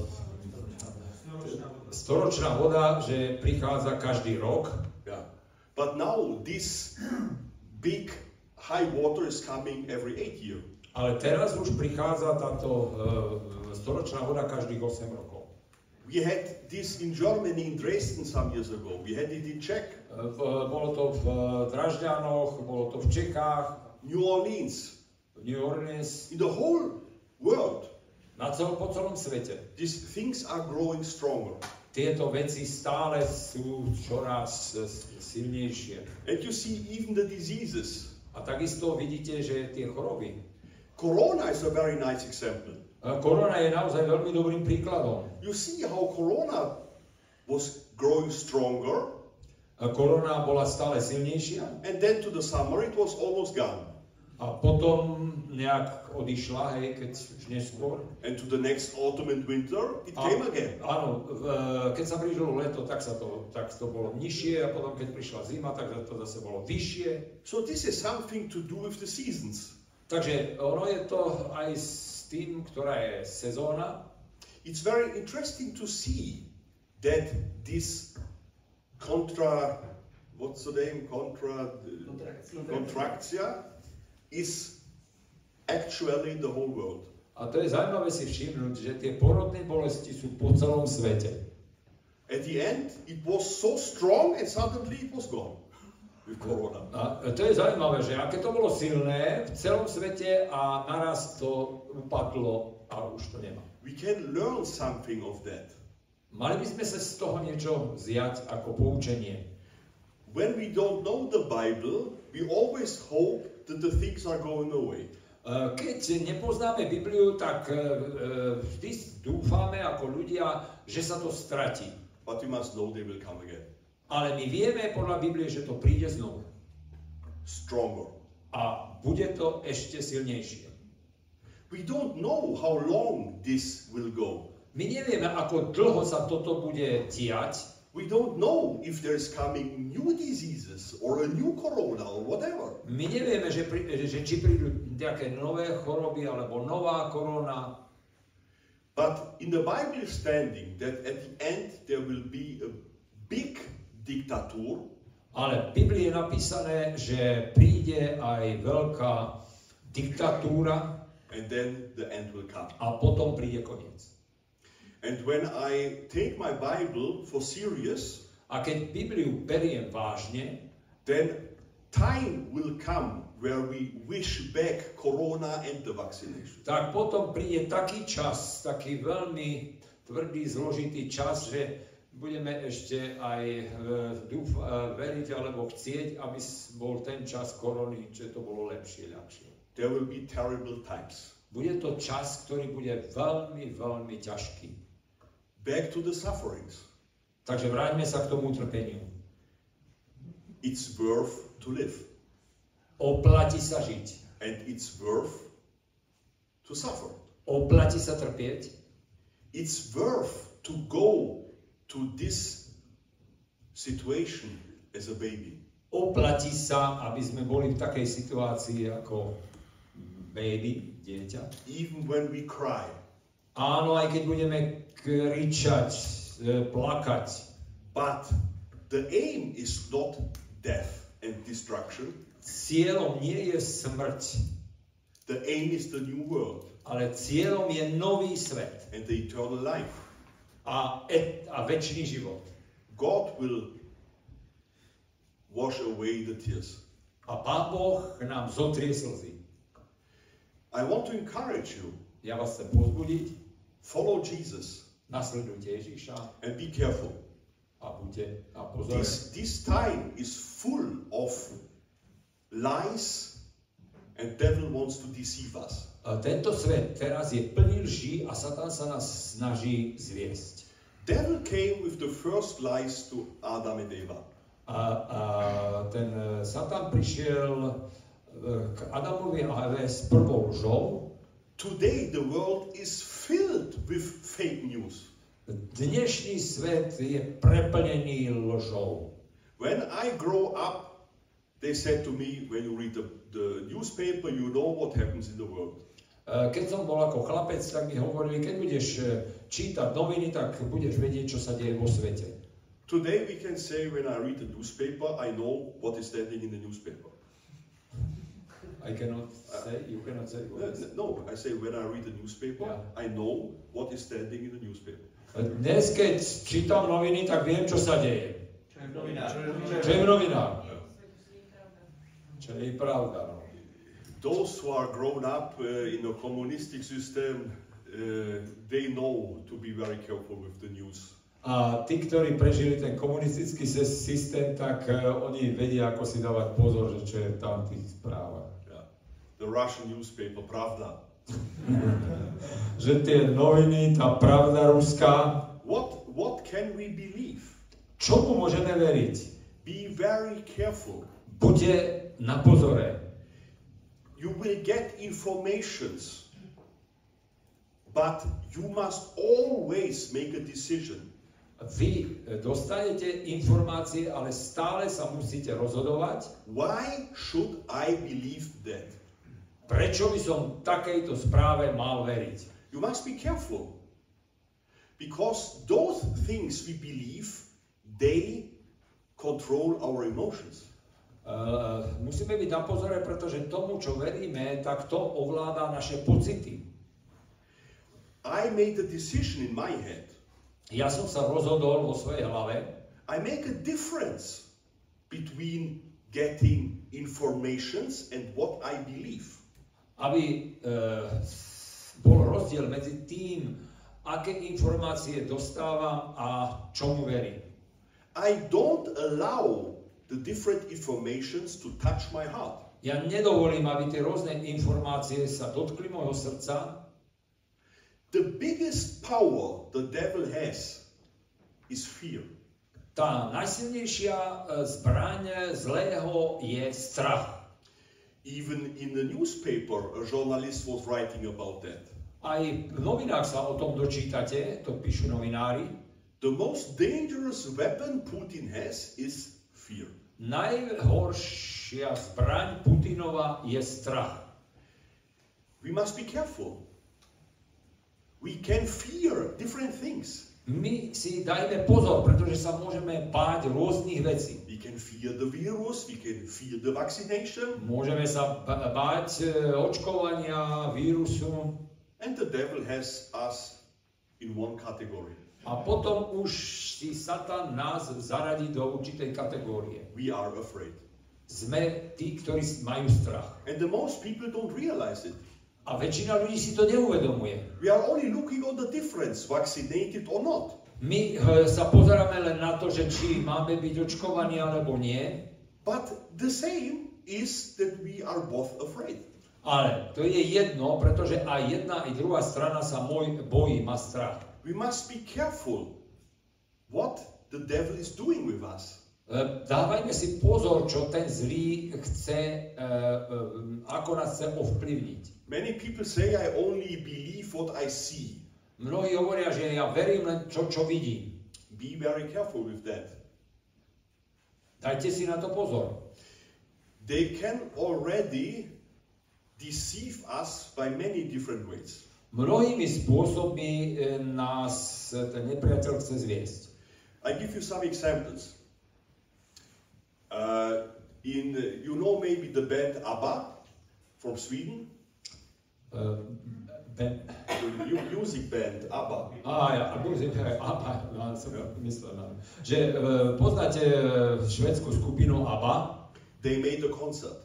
storočná voda, že prichádza každý rok, Yeah. But now this big high water is coming every eight year. ale teraz už prichádza táto uh, storočná voda každých 8 rokov. We had this in Germany, in Dresden some years ago. We had it in Czech, Uh, v- bolo to v Dražďanoch, bolo to v Čechách, New Orleans, New Orleans, in the whole world. na celom, po celom svete. These things are growing stronger. Tieto veci stále sú čoraz eh, silnejšie. And you see even the diseases. A takisto vidíte, že tie choroby. Corona is a very nice example. Uh, Korona je naozaj veľmi dobrým príkladom. You see how Corona was growing stronger, Uh, Korona bola stále silnejšia and then to the summer it was almost gone. A potom nejak odišla, hej, keď už neskôr. And to the next autumn and winter it A, came again. áno, v, keď sa blížilo leto, tak, sa to, tak to bolo nižšie a potom keď prišla zima, tak to zase bolo vyššie. So this is something to do with the seasons. Takže ono je to aj s tým, ktorá je sezóna. It's very interesting to see that this contra, what's the name, contra, contractia, is actually the whole world. A to je zaujímavé si všimnúť, že tie porodné bolesti sú po celom svete. At the end, it was so strong and suddenly it was gone with Corona. A to je zaujímavé, že aké to bolo silné v celom svete a naraz to upadlo a už to nemá. We can learn something of that. Mali by sme sa z toho niečo zjať ako poučenie. When we don't know the Bible, we always hope that the things are going away. E, Keď nepoznáme Bibliu, tak e, e, vždy dúfame ako ľudia, že sa to stratí. But we must know they will come again. Ale my vieme podľa Biblie, že to príde znovu. Stronger. A bude to ešte silnejšie. We don't know how long this will go. My nevieme, ako dlho sa toto bude diať. We don't know if there's coming new diseases or a new corona or whatever. My nevieme, že, pri, že či prídu nejaké nové choroby alebo nová korona. But in the Bible standing that at the end there will be a big dictator Ale v Biblii je napísané, že príde aj veľká diktatúra and then the end will come. a potom príde koniec. And when I take my Bible for serious, A keď Bibliu beriem vážne, then time will come where we wish back corona and the vaccination. tak potom príde taký čas, taký veľmi tvrdý, zložitý čas, že budeme ešte aj e, dúf, e, veriť alebo chcieť, aby bol ten čas korony, že to bolo lepšie, ľahšie. There will be terrible times. Bude to čas, ktorý bude veľmi, veľmi ťažký. Back to the sufferings. Takže vráťme sa k tomu utrpeniu. It's worth to live, Oplatí sa žiť. and it's worth to suffer. Oplatí sa trpieť. It's worth to go to this situation as a baby. Oplatí sa, aby sme boli v takej situácii ako baby, dieťa. Even when we cry, Áno, aj keď budeme kričať, plakať, but the aim is not death and destruction. cieľom nie je smrť, The aim is the new world ale cieľom je nový svet and the eternal life. a, et, a väčší život. God will wash away the tears. A Pán Boh nám zotrie slzy. I want to encourage you Ja vás chcem pozbudiť, follow Jesus nasledujte Ježíša and be careful. a buďte na pozore. This, this time is full of lies and devil wants to deceive us. A Tento svet teraz je plný lží a Satan sa nás snaží zviesť. Devil came with the first lies to Adam and Eva. A, a ten e, Satan prišiel e, k Adamovi a Eve s prvou lžou. Today the world is filled with fake news. Dnešný svet je preplnený lžou. When I grow up, they said to me, when you read the, the newspaper, you know what happens in the world. E, Keď som bol ako chlapec, tak mi hovorili, keď budeš e, čítať noviny, tak budeš vedieť, čo sa deje vo svete. Today we can say when I read the newspaper, I know what is standing in the newspaper. I cannot say, you cannot say Uh, what is- No, I say when I read the newspaper, Yeah. I know what is standing in the newspaper. Dnes, keď čítam noviny, tak viem, čo sa deje. Čo je v novinách? Čo je v novinách? Čo je pravda, no. Those who are grown up uh, in a communistic system, uh, they know to be very careful with the news. A tí, ktorí prežili ten komunistický sy- systém, tak e, oni vedia, ako si dávať pozor, že čo je tam v tých správach. The Russian newspaper, Pravda. <laughs> Že tie noviny, tá pravda ruská, What, what can we believe? čomu môžeme veriť? Be very careful. Buďte na pozore. You will get informations, but you must always make a decision. Vy e, dostanete informácie, ale stále sa musíte rozhodovať, Why should I believe that? Prečo by som takejto správe mal veriť. You must be careful. Because those things we believe, they control our emotions. Uh, musíme byť na pozore, pretože tomu, čo veríme, tak to ovláda naše pocity. I made a decision in my head. Ja som sa rozhodol vo svojej hlave, I make a difference between getting informations and what I believe. Aby uh, bol rozdiel medzi tým, aké informácie dostávam a čomu verím. I don't allow the different informations to touch my heart. Ja nedovolím, aby tie rôzne informácie sa dotkli môjho srdca. The biggest power the devil has is fear. Tá najsilnejšia e, zbraň zlého je strach. Even in the newspaper, a journalist was writing about that. Aj v novinách sa o tom dočítate, to píšu novinári. The most dangerous weapon Putin has is fear. Najhoršia zbraň Putinova je strach. We must be careful. We can fear different things. My si dajme pozor, pretože sa môžeme báť rôznych vecí. Can fear the virus, we can fear the vaccination, Môžeme sa báť e, očkovania, vírusu and the devil has us in one category. a potom už si Satan nás zaradí do určitej kategórie. We are afraid. Sme tí, ktorí majú strach. And the most people don't realize it. A väčšina ľudí si to neuvedomuje. We are only looking on the difference, vaccinated or not. My e, sa pozeráme len na to, že či máme byť očkovaní alebo nie, But the same is that we are both afraid. ale to je jedno, pretože aj jedna, aj druhá strana sa môj bojí, má strach. We must be careful what the devil is doing with us. E, Dávajme si pozor, čo ten zlý chce, e, e, ako nás chce ovplyvniť. Many people say, I only believe what I see. Mnohí hovoria, že ja verím len čo, čo vidím. Be very careful with that. Dajte si na to pozor. They can already deceive us by many different ways. Mnohými spôsobmi e, nás e, ten nepriateľ chce zviesť. I give you some examples. Uh, in you know maybe the band ABBA from Sweden, E, Ben, music band ABBA. a ja, a musím, a, a, a, som myslel na, že e, poznáte e, švedskú skupinu ABBA, They made a concert,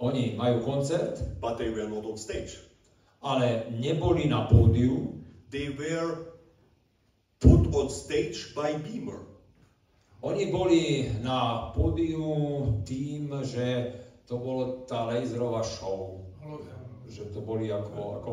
oni majú koncert, but they were not on stage. ale neboli na pódiu, They were put on stage by Beamer. Oni boli na pódiu tým, že to bolo tá laserová show. Že to boli ako, ako,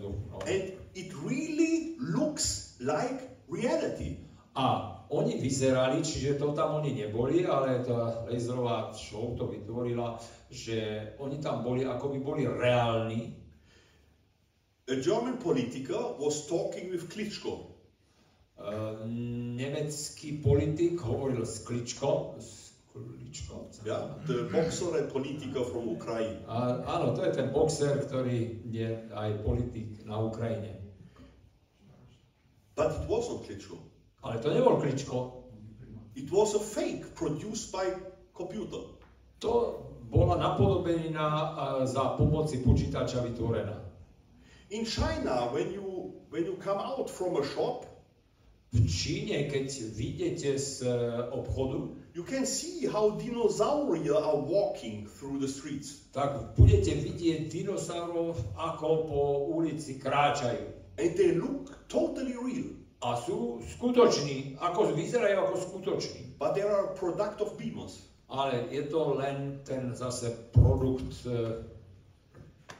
no. And it really looks like reality. A oni vyzerali, čiže to tam oni neboli, ale tá laserová show to vytvorila, že oni tam boli, ako by boli reálni. A German politiker was talking with Klitschko. Uh, nemecký politik hovoril s Kličkom, s Yeah, the boxer and politiker from Ukraine. A, áno, to je ten boxer, ktorý je aj politik na Ukrajine. But it wasn't Klitschko. Ale to nebol Kličko, It was a fake produced by computer. to bola napodobenina za pomoci počítača vytvorená. In China, when you when you come out from a shop, V Číne, keď vyjdete z e, obchodu, you can see how dinosaurs are walking through the streets. tak budete vidieť dinosaurov, ako po ulici kráčajú. And they look totally real. A sú skutoční, ako vyzerajú ako skutoční. But they are a product of beamers. Ale je to len ten zase produkt,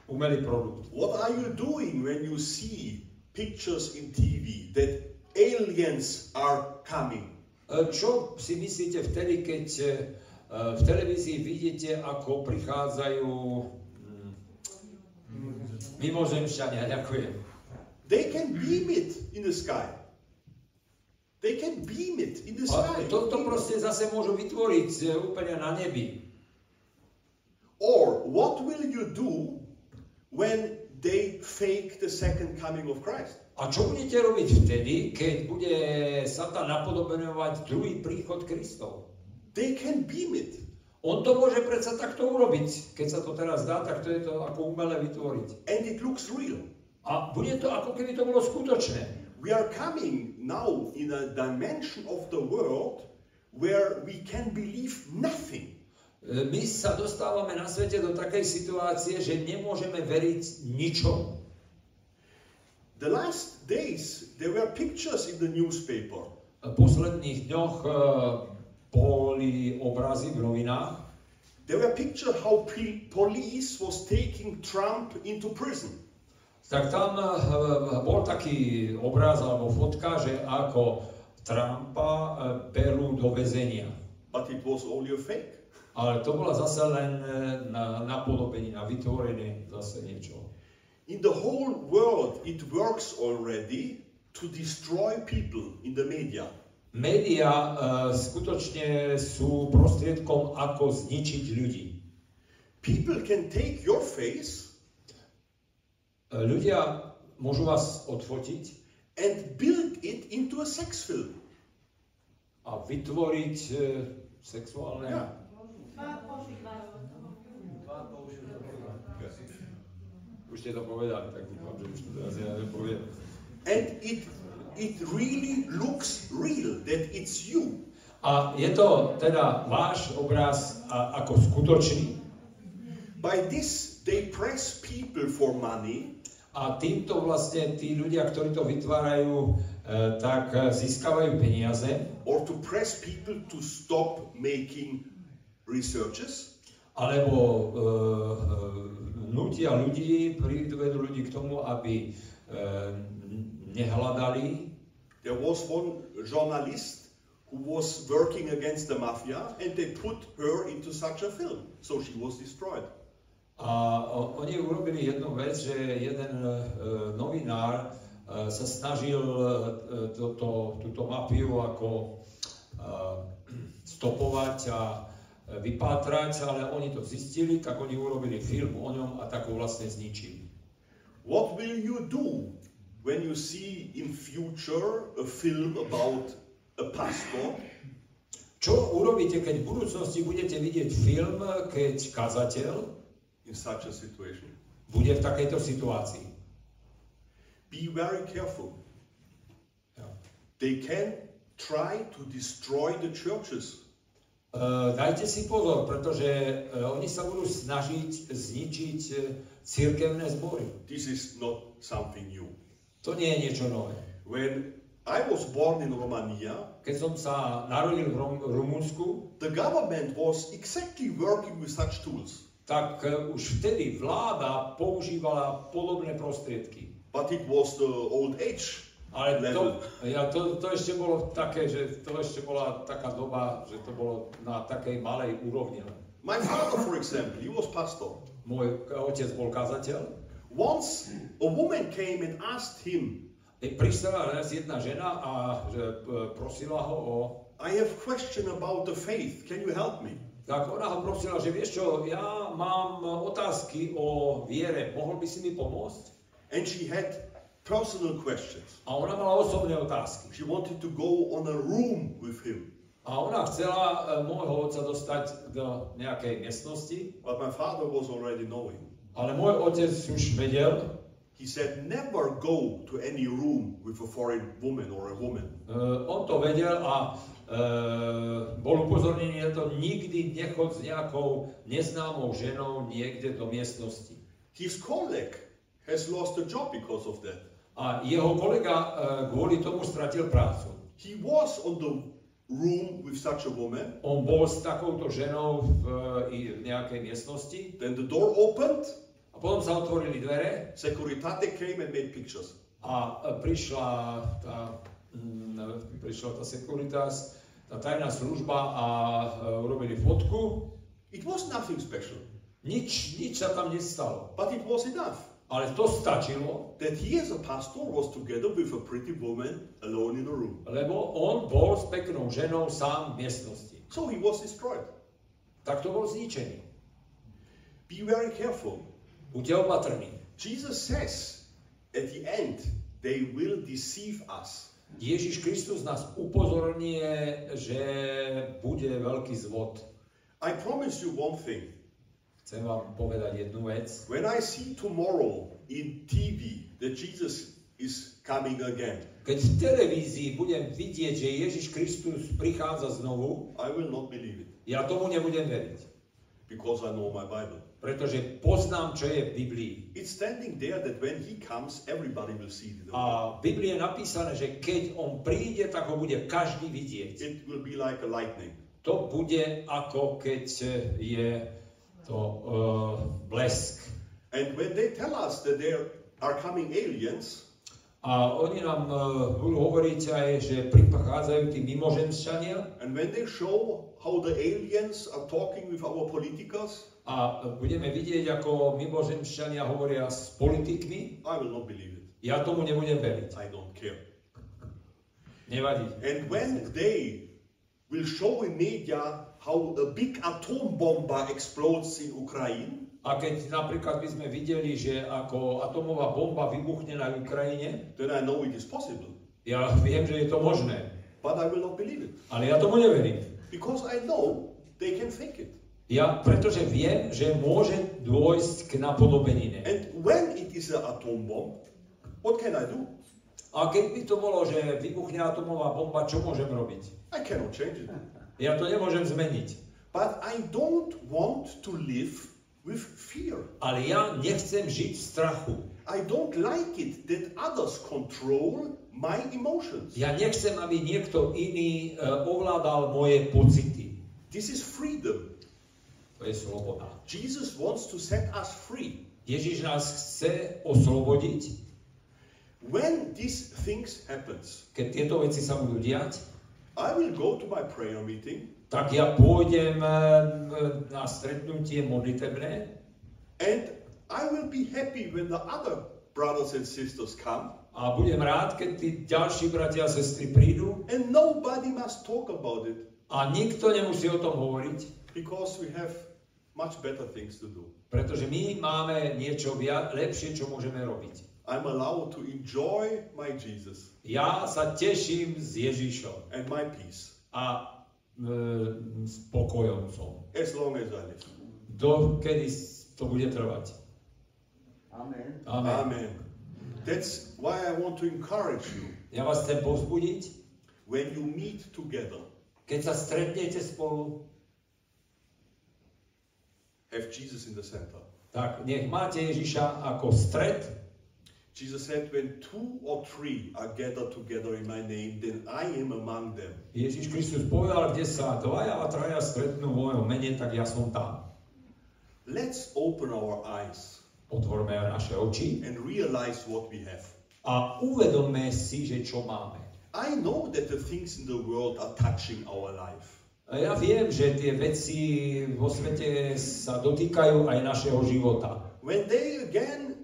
umelý produkt. What are you doing when you see pictures in TV that aliens are coming? E, Čo si myslíte vtedy, keď e, v televízii vidíte, ako prichádzajú mm, mimozemšťania, ďakujem. They can beam it in the sky. They can beam it in the sky. to, to proste zase môžu vytvoriť e, úplne na nebi. Or what will you do when they fake the second coming of Christ? A čo budete robiť vtedy, keď bude Satan napodobenovať druhý príchod Kristov? They can beam it. On to môže predsa takto urobiť. Keď sa to teraz dá, tak to je to ako umelé vytvoriť. And it looks real. A bude to ako keby to bolo skutočné. We are coming now in a dimension of the world where we can believe nothing. E, My sa dostávame na svete do takej situácie, že nemôžeme veriť ničomu. The last days, there were pictures in the newspaper. V posledných dňoch e, boli obrazy v novinách, There were pictures how police was taking Trump into prison. tak tam e, bol taký obraz alebo fotka, že ako Trumpa e, berú do väzenia. But it was only a fake. Ale to bola zase len na, napodobenie, na vytvorenie zase niečo. In the whole world, it works already to destroy people in the media. Média e, skutočne sú prostriedkom, ako zničiť ľudí. People can take your face E, ľudia môžu vás odfotiť and build it into a sex film. a vytvoriť e, sexuálne... Yeah. Už ste to povedali, tak dúfam, že už to teraz ja nepoviem. And it, it really looks real, that it's you. A je to teda váš obraz a, ako skutočný. By this, they press people for money A týmto vlastne tí ľudia, ktorí to vytvárajú, e, tak e, získavajú peniaze, or to press people to stop making researches. Alebo e, e, nutia ľudí, privedú ľudí k tomu, aby e, nehľadali. There was one journalist who was working against the mafia and they put her into such a film. So she was destroyed. A oni urobili jednu vec, že jeden e, novinár e, sa snažil e, toto, túto mafiu ako e, stopovať a vypátrať, ale oni to zistili, tak oni urobili film o ňom a tak ho vlastne zničili. What will you do when you see in future a film about a pastor Čo urobíte, keď v budúcnosti budete vidieť film, keď kazateľ in such a situation? bude v takejto situácii? Be very careful. Ja. They can try to destroy the churches. Uh, dajte si pozor, pretože uh, oni sa budú snažiť zničiť uh, církevné zbory. This is not something new. To nie je niečo nové. When I was born in Romania, Keď som sa narodil v Rum- Rumunsku, the government was exactly working with such tools. tak už vtedy vláda používala podobné prostriedky. But it was the old age Ale to, ja, to, to ešte bolo také, že to ešte bola taká doba, že to bolo na takej malej úrovni. len. My father, for example, he was pastor. Môj otec bol kazateľ. Once a woman came and asked him, Prišla raz jedna žena a že, e, prosila ho o... I have question about the faith. Can you help me? Tak ona ho prosila, že vieš čo, ja mám otázky o viere, mohol by si mi pomôcť? And she had personal questions. A ona mala osobné otázky. She wanted to go on a room with him. A ona chcela e, môjho otca dostať do nejakej miestnosti, But my father was already knowing. ale môj otec už vedel, He said, never go to any room with a foreign woman or a woman. Uh, on to vedel a uh, bol upozornený na to, nikdy nechod s nejakou neznámou ženou niekde do miestnosti. His colleague has lost a job because of that. A jeho kolega uh, kvôli tomu stratil prácu. He was on the room with such a woman. On bol s takouto ženou v, i v nejakej miestnosti Then the door opened. a potom sa otvorili dvere Securitate came and made pictures. a uh, prišla tá, mm, prišla tá Securitas, tá tajná služba a urobili fotku. It was nothing special, Nič, nič sa tam nestalo. but it was enough Ale to stačilo, that he as a pastor was together with a pretty woman alone in a room. lebo on bol s peknou ženou sám v miestnosti. So he was destroyed. Tak to bol zničený. Be very careful. Buďte opatrní. Jesus says at the end, they will deceive us. Ježiš Kristus nás upozorňuje, že bude veľký zvod. I promise you one thing. Chcem vám povedať jednu vec. When I see tomorrow in TV that Jesus is coming again, Keď v televízii budem vidieť, že Ježiš Kristus prichádza znovu, I will not believe it ja tomu nebudem veriť. because I know my Bible. pretože poznám, čo je v Biblii. It's standing there that when he comes, everybody will see it. A v Biblii je napísané, že keď on príde, tak ho bude každý vidieť. It will be like a lightning. To bude ako keď je to uh, blesk. And when they tell us that there are coming aliens, A oni nám uh, budú hovoriť aj, že prichádzajú tí mimožemšťania and when they show how the aliens are talking with our politicals, a budeme vidieť, ako mimozemšťania hovoria s politikmi. I will not believe it. Ja tomu nebudem veriť. I don't care. Nevadí. And when they will show in media how a big atom bomber explodes in Ukraine, A keď napríklad by sme videli, že ako atomová bomba vybuchne na Ukrajine, then I know it is possible. ja viem, že je to možné. But I will not believe it. Ale ja tomu neverím. Because I know they can fake it. Ja, pretože viem, že môže dôjsť k napodobenine. And when it is an atom bomb, what can I do? A keď by to bolo, že vybuchne atomová bomba, čo môžem robiť? I cannot change it. Ja to nemôžem zmeniť. But I don't want to live with fear. Ale ja nechcem žiť v strachu. I don't like it that others control my emotions. Ja nechcem, aby niekto iný e, ovládal moje pocity. This is freedom. To je sloboda. Jesus wants to set us free. Ježiš nás chce oslobodiť, When these things happens, keď tieto veci sa budú diať, I will go to my prayer meeting. Tak ja pôjdem e, na stretnutie modlitebné. And I will be happy when the other brothers and sisters come. A budem rád, keď tí ďalší bratia a sestry prídu. And nobody must talk about it. A nikto nemusí o tom hovoriť, because we have much better things to do. pretože my máme niečo lepšie, čo môžeme robiť. I'm allowed to enjoy my Jesus Ja sa teším s Ježišom and my peace a e, spokojom som. as long as I live. Dokedy to bude trvať. Amen. Amen. Amen. That's why I want to encourage you Ja vás chcem povzbudiť, when you meet together, keď sa stretnete spolu, have Jesus in the center. tak nech máte Ježiša ako stred. Jesus said, When two or three are gathered together in my name, then I am among them. Ježiš Kristus povedal, kde sa dvaja a traja stretnú v mojom mene, tak ja som tam. Let's open our eyes Otvorme naše oči and realize what we have. a uvedomme si, že čo máme. I know that the things in the world are touching our life. Ja viem, že tie veci vo svete sa dotýkajú aj našeho života. When they again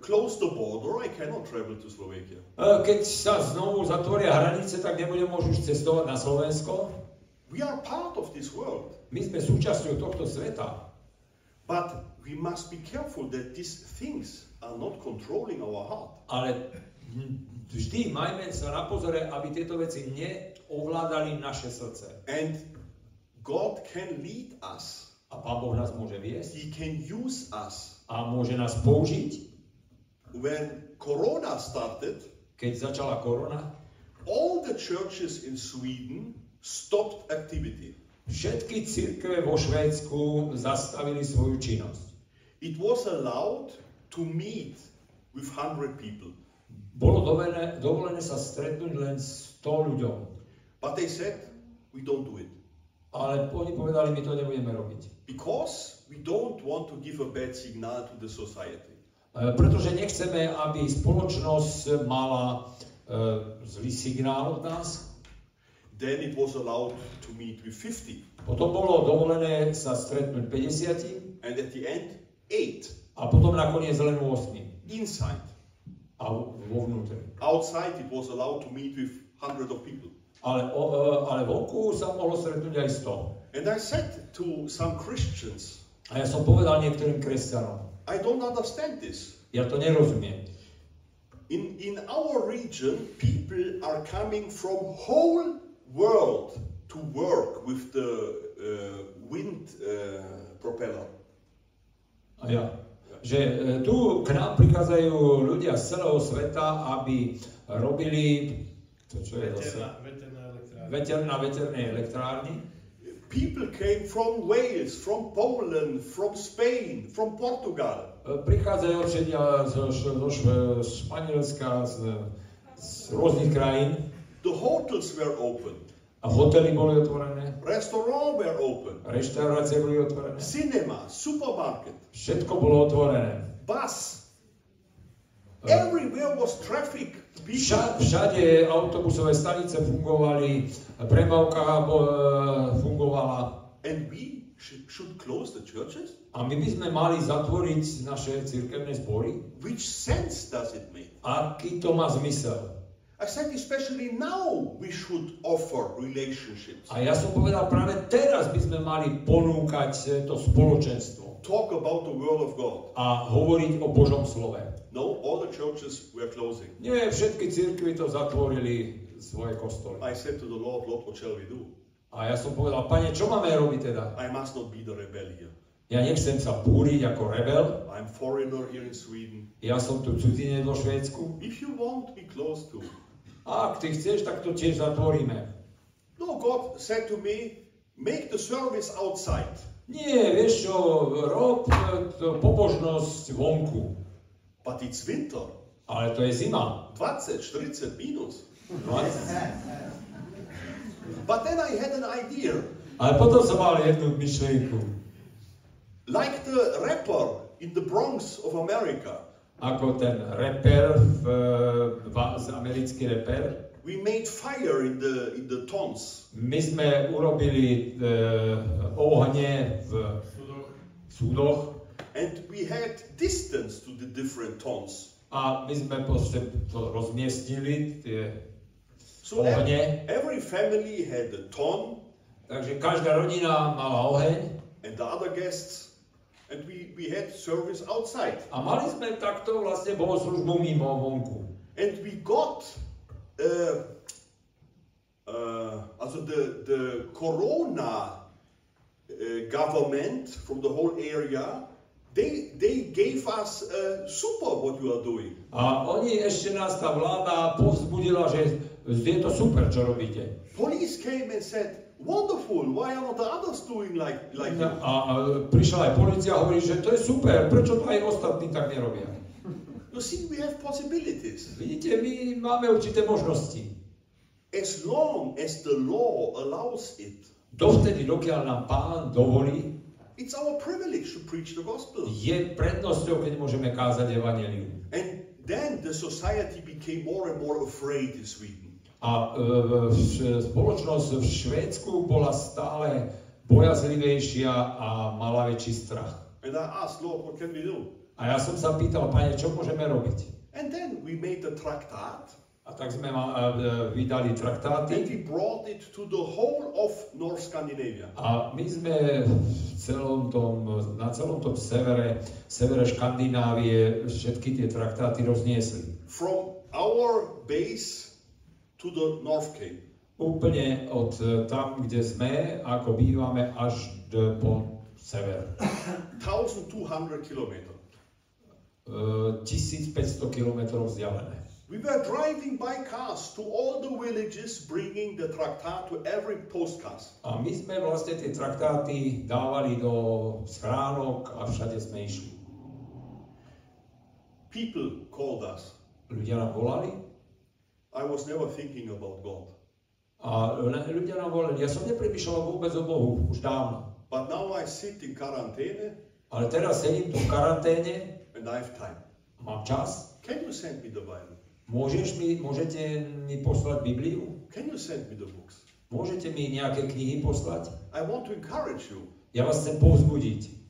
close the border, I cannot travel to Slovakia. E, Keď sa znovu zatvoria hranice, tak nebudem môžu už cestovať na Slovensko. We are part of this world, My sme súčasťou tohto sveta. but we must be careful that these things are not controlling our heart. Ale vždy majme sa na pozore, aby tieto veci neovládali naše srdce. And God can lead us. A Pán Boh nás môže viesť He can use us. a môže nás použiť. When Corona started, Keď začala korona, all the churches in Sweden stopped activity. všetky cirkve vo Švédsku zastavili svoju činnosť. It was allowed to meet with 100 people. Bolo dovolené, dovolené sa stretnúť len 100 ľuďom. But they said, we don't do it. Ale oni povedali, my to nebudeme robiť. Because we don't want to give a bad signal to the society. E, Pretože nechceme, aby spoločnosť mala e, zlý signál od nás. Then it was allowed to meet with 50. Potom bolo dovolené sa stretnúť 50 And at the end, 8 a potom nakoniec len 8 inside. a vo vnútri. Outside, it was allowed to meet with 100 of people. Ale, o, e, ale vonku sa mohlo stretnúť aj 100. And I said to some Christians, A ja som povedal niektorým kresťanom, I don't understand this. ja to nerozumiem. In, in our region, people are coming from whole world to work with the uh, wind uh, propeller. A ja. Že e, tu k nám prichádzajú ľudia z celého sveta, aby robili, to čo je zase, Veterná, veterná elektrárna. veter, na veternej elektrárni. People came from Wales, from Poland, from Spain, from Portugal. E, Prichádzajú občania zo, zo Španielska, z, z rôznych krajín The hotels were open, a hotely boli otvorené, restaurants were open, reštaurácie boli otvorené, cinema, supermarket, všetko bolo otvorené. bus. Everywhere was traffic. Všade autobusové stanice fungovali, premávka e, fungovala and we sh- should close the churches? a my by sme mali zatvoriť naše cirkevné zbory. Which sense does it make? Aký to má zmysel? I said, especially now, we should offer relationships. A ja som povedal, práve teraz by sme mali ponúkať e, to spoločenstvo Talk about the Word of God. a hovoriť o Božom slove. No, all the churches were closing. Nie, všetky cirkvy to zatvorili svoje kostoly. I said to the Lord, Lord, what shall we do? A ja som povedal, pane, čo máme robiť teda? I must not be the rebel here. Ja nechcem sa búriť ako rebel, I'm foreigner here in Sweden. ja som tu cudzinec vo Švédsku. If you want, we close too. A ak ty chceš, tak to tiež zatvoríme. No, God said to me, make the service outside. Nie, vieš čo, rob e, pobožnosť vonku. But it's winter. Ale to je zima. 20, 40 minus. No, But then I had an idea. ale potom som mal jednu myšlienku. Like the rapper in the Bronx of America. Ako ten reper, v, v, z americký reper, We made fire in the in the tons. my sme urobili e, ohne v súdoch And we had distance to the different tons. a my sme proste to rozmiestnili, tie So ev- ohne. every family had a ton Takže každá rodina mala oheň and the other guests, and we, we had service outside. a mali sme takto vlastne bohoslužbu mimo vonku. And we got uh, uh, also the, the Corona uh, government from the whole area, they, they gave us uh, super what you are doing. A oni ešte nás tá vláda povzbudila, že je to super, čo robíte. Police came and said, wonderful, why are not the others doing like, like A, you? a prišla aj policia a hovorí, že to je super, prečo to aj ostatní tak nerobia? You see, we have possibilities. Vidíte, my máme určité možnosti. As long as the law allows it, Dovtedy, dokiaľ nám pán dovolí, it's our privilege to preach the gospel. je prednosťou, keď môžeme kázať evanelium. And then the society became more and more afraid in Sweden. A e, spoločnosť v Švédsku bola stále bojazlivejšia a mala väčší strach. And I asked, Lord, what can we do? A ja som sa pýtal, pane, čo môžeme robiť? And then we made a tractate A tak sme ma, e, vydali and traktáty we brought it to the whole of North Scandinavia. a my sme v celom tom, na celom tom severe, severe Škandinávie všetky tie traktáty rozniesli. From our base to the North Cape. Úplne od e, tam, kde sme, ako bývame, až do, po sever. 1200 kilometers. E, 1500 km vzdialené. We were driving by cars to all the villages, bringing the tractate to every postcast. A my sme vlastne tie traktáty dávali do schránok a všade sme išli. People called us. Ľudia nám volali I was never thinking about God. a ľudia nám volali. Ja som nepremýšľal vôbec o Bohu, už dávno. But now I sit in quarantine Ale teraz sedím tu v karanténe, and I have time. mám čas. Can you send me the Bible? Môžeš mi, môžete mi poslať Bibliu? Can you send me the books? Môžete mi nejaké knihy poslať? I want to encourage you. Ja vás chcem povzbudiť.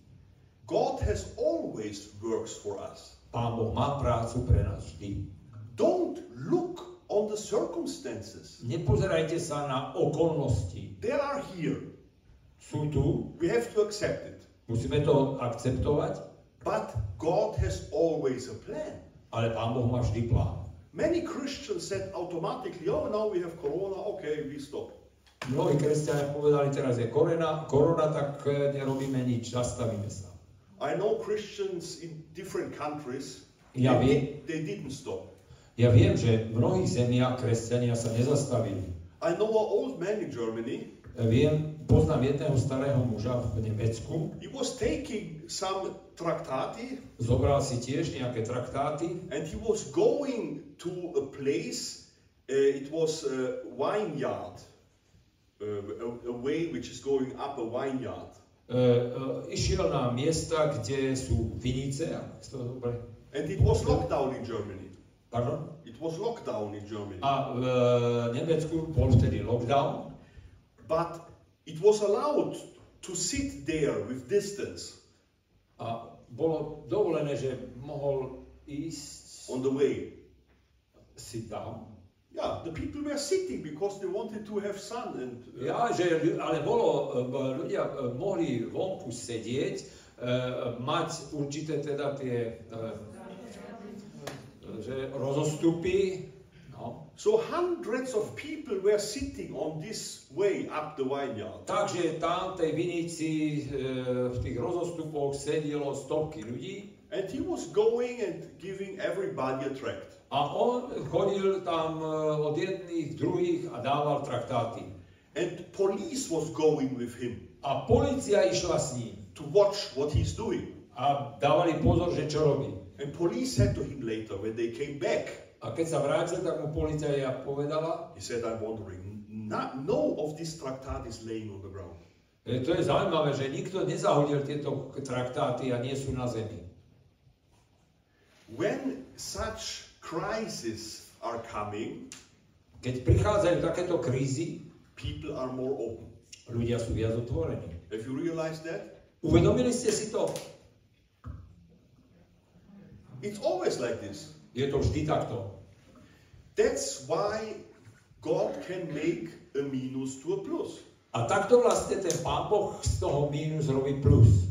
God has always works for us. Pán Boh má prácu pre nás vždy. Don't look on the circumstances. Nepozerajte sa na okolnosti. They are here. Sú tu, We have to accept it. musíme to akceptovať, But God has always a plan. ale Pán Boh má vždy plán. Many Christians said automatically, oh, now we have Corona, okay, we stop. Mnohí kresťania povedali, teraz je korona, korona, tak e, nerobíme nič, zastavíme sa. I know Christians in different countries, Ja they, they didn't stop. ja viem, že v mnohých zemiach kresťania sa nezastavili. I know an old man in Germany, Viem, poznám jedného starého muža v Nemecku, He was taking some tractati zobral si tiež nejaké traktáty and he was going to a place, uh, it was a vineyard, uh, a, a way which is going up a vineyard. e, e, išiel na miesta, kde sú vinice, And it was lockdown in Germany. pardon, It was lockdown in Germany. a v Nemecku bol vtedy lockdown, But it was allowed to sit there with distance a bolo dovolené, že mohol ísť on the way. sit down. Yeah, the people were sitting because they wanted to have sun and uh, Ja, že, ale bolo, e, ľudia e, mohli vonku sedieť, e, mať určité teda tie e, že rozostupy. So hundreds of people were sitting on this way up the vineyard. Takže tam tej vinici v tých rozostupoch sedelo stovky ľudí And he was going and giving everybody a tract. a on chodil tam od jedných, druhých a dával traktáty. And police was going with him A policia išla s ním to watch what he's doing. a dávali pozor, že čo robí. And police said to him later when they came back, A keď sa vrátil, tak mu policia povedala, he said, I'm wondering, not, no of this tractat is laying on the ground. E, To je zaujímavé, že nikto nezahodil tieto traktáty a nie sú na zemi. When such crises are coming, Keď prichádzajú takéto krízy, people are more open. ľudia sú viac otvorení. Have you realized that? Uvedomili ste si to? It's always like this. Je to vždy takto. That's why God can make a minus to a plus. A takto vlastne ten Pán Boh z toho mínus robí plus.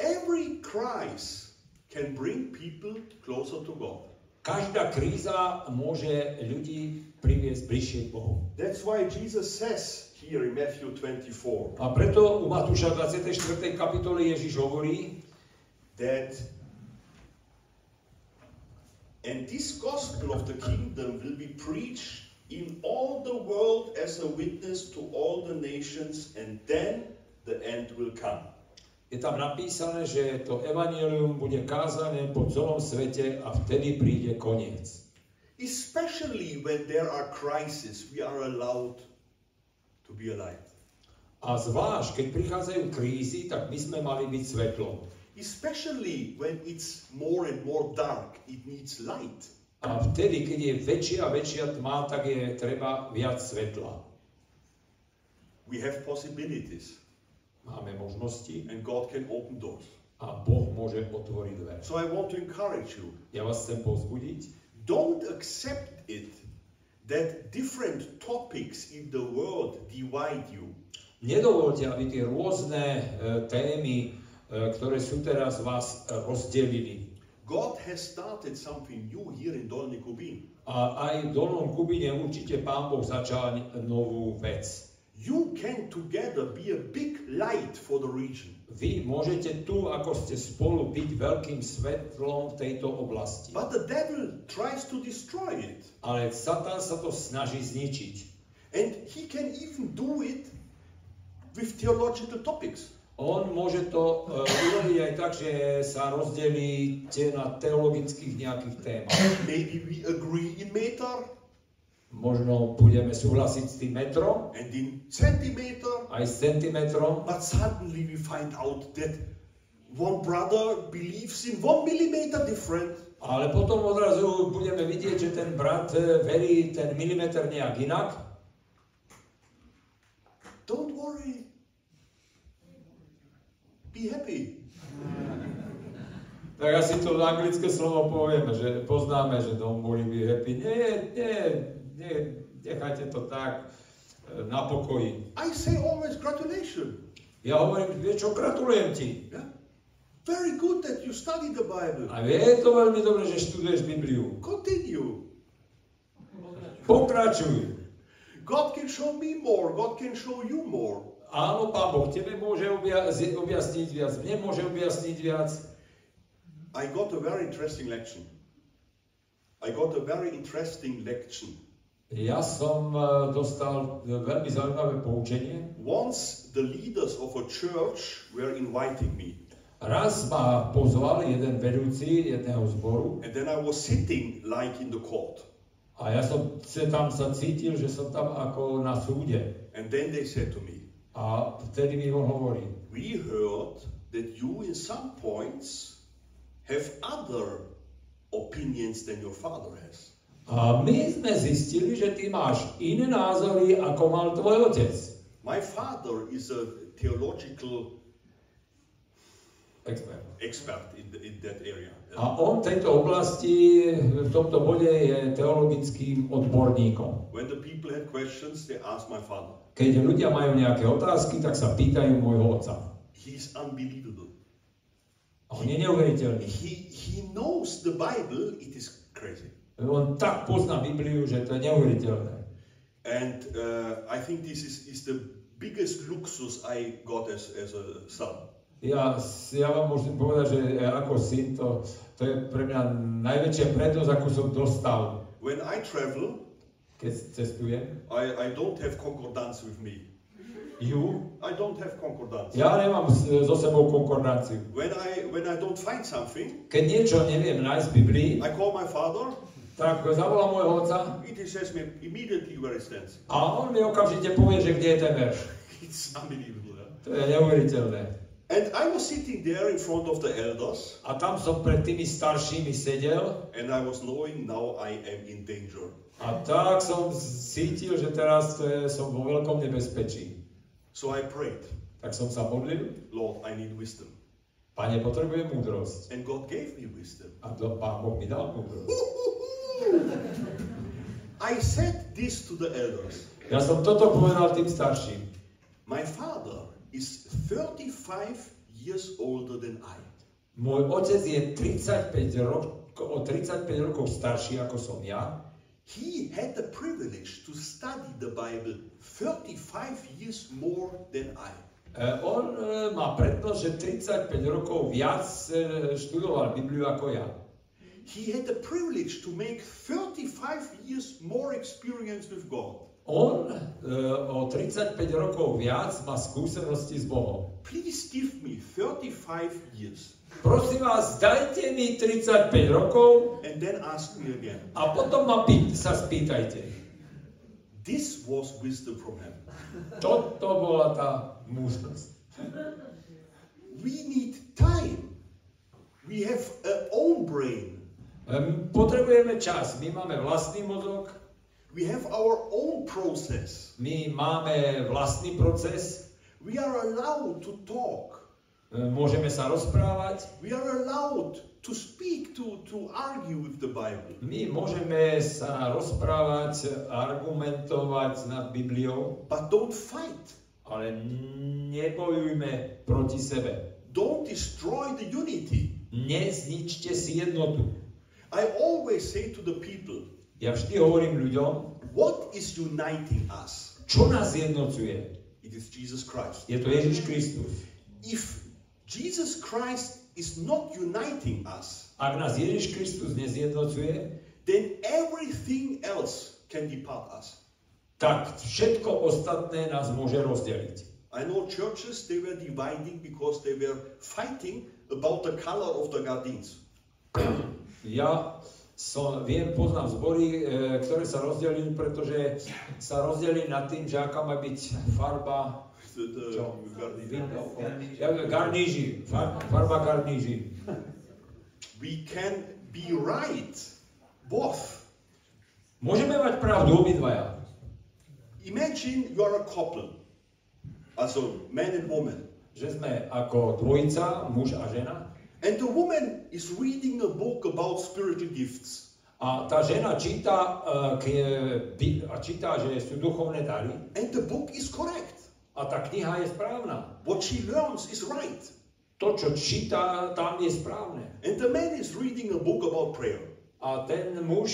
Every crisis can bring people closer to God. Každá kríza môže ľudí priviesť bližšie k Bohu. That's why Jesus says here in Matthew 24 A preto u Matúša 24. kapitole Ježiš hovorí, that and this gospel of the kingdom will be preached in all the world as a witness to all the nations and then the end will come. je tam napísané, že to evanelium bude kázané po celom svete a vtedy príde koniec. Especially when there are crises, we are allowed to be a light. A zvlášť, keď prichádzajú krízy, tak my sme mali byť svetlom. Especially when it's more and more dark, it needs light. A vtedy, keď je väčšia a väčšia tma, tak je treba viac svetla. We have possibilities Máme možnosti and God can open doors. a Boh môže otvoriť dvere. So I want to encourage you Ja vás chcem povzbudiť, don't accept it that different topics in the world divide you. nedovolte, aby tie rôzne e, témy, ktoré sú teraz vás e, rozdelili. God has started something new here in Dolny Kubin. A aj v Dolnom Kubine určite Pán Boh začal novú vec. You can together be a big light for the region. Vy môžete tu, ako ste spolu, byť veľkým svetlom v tejto oblasti. But the devil tries to destroy it. Ale Satan sa to snaží zničiť. And he can even do it with theological topics. On môže to uh, urobiť aj tak, že sa rozdelíte na teologických nejakých témach. Maybe we agree in meter Možno budeme súhlasiť s tým metrom, and in centimeter, aj s centimetrom, but suddenly we find out that one brother believes in one millimeter different. ale potom odrazu budeme vidieť, že ten brat eh, verí ten milimeter nejak inak. Don't worry. Be happy. <laughs> Tak asi to anglické slovo povieme, že poznáme, že don't worry, be happy. Nie, nie, nie, nechajte to tak eh, na pokoji. I say always gratulation. Ja hovorím, vieš čo, gratulujem ti. Yeah? Very good that you study the Bible. A je to veľmi dobré, že študuješ Bibliu. Continue. Pokračuj. God can show me more. God can show you more. Áno, Pán Boh, tebe môže objasniť viac, mne môže objasniť viac. I got a very interesting lection. I got a very interesting lection Ja som e, dostal e, veľmi zaujímavé poučenie. Once the leaders of a church were inviting me, Raz ma pozval jeden vedúci jedného zboru and then I was sitting like in the court. a ja som sa tam sa cítil, že som tam ako na súde. And then they said to me, A vtedy mi on hovorí, We heard that you, in some points, have other opinions than your father has. a my sme zistili, že ty máš iné názory, ako mal tvoj otec. My father is a theological Expert. expert in, the, in that area. A on tejto oblasti, v tomto bode je teologickým odborníkom. When the people had questions, they asked my father. Keď ľudia majú nejaké otázky, tak sa pýtajú môjho otca. He's unbelievable. A on je neuveriteľný. He, he knows the Bible, it is crazy. On tak pozná Bibliu, že to je neuveriteľné. And uh, I think this is, is the biggest luxus I got as, as a son. Ja, ja vám môžem povedať, že ako syn to, to je pre mňa najväčšia prednosť, akú som dostal, When I travel, keď cestujem. I, I don't have concordance with me. Ju, I don't have concordance. ja nemám s- so sebou konkordanciu. When I when I don't find something, Keď niečo neviem nájsť v Biblii, I call my father. tak zavolám môjho otca He says me immediately where it stands. a on mi okamžite povie, že kde je ten verš. <laughs> It's unbelievable. To je neuveriteľné. And I was sitting there in front of the elders, A tam som pred tými staršími sedel and I was knowing now I am in danger. a tak som cítil, že teraz je, som vo veľkom nebezpečí. So I prayed, Tak som sa modlil, Lord, I need wisdom. Pane, potrebujem múdrosť. And God gave me wisdom. A to Pán Boh mi dal múdrosť. <laughs> I said this to the elders. Ja som toto povedal tým starším. My father is 35 years older than I. Môj otec je 35 rokov, o 35 rokov starší ako som ja. He had the privilege to study the Bible 35 years more than I. On má prednosť, že 35 rokov viac študoval Bibliu ako ja. He had the privilege to make 35 years more experience with God. On e, o 35 rokov viac má skúsenosti s Bohom. Please give me 35 years Prosím vás, dajte mi 35 rokov and then ask me again. a potom ma pý, sa spýtajte. This was wisdom from heaven. Toto bola tá múdrosť. We need time. We have our own brain. Em, Potrebujeme čas. My máme vlastný mozog, We have our own process. my máme vlastný proces, We are allowed to talk. e, môžeme sa rozprávať, We are allowed to speak, to, to argue with the Bible. my môžeme sa rozprávať, argumentovať nad Bibliou, But don't fight. ale nebojujme proti sebe. Don't destroy the unity. Nezničte si jednotu. I always say to the people, Ja vždy hovorím ľuďom, what is uniting us? čo nás jednocuje. It is Jesus Christ. Je to Ježiš Kristus. If Jesus Christ is not uniting us, Ak nás Ježiš Kristus nezjednocuje, then everything else can depart us. tak všetko ostatné nás môže rozdeliť. I know churches, they were dividing because they were fighting about the color of the gardens. Ja som, viem, poznám zbory, e, ktoré sa rozdelili, pretože sa rozdelili nad tým, že aká má byť farba čo? garníži, far, farba garníži. We can be right, both. Môžeme mať pravdu obidvaja. Imagine you are a couple, also man and woman, Že sme ako dvojica, muž a žena. And the woman is reading a book about spiritual gifts. A tá žena číta, e, eh, k, bi- a číta, že sú duchovné dary. And the book is correct. A tá kniha je správna. What she learns is right. To, čo číta, tam je správne. And the man is reading a book about prayer. A ten muž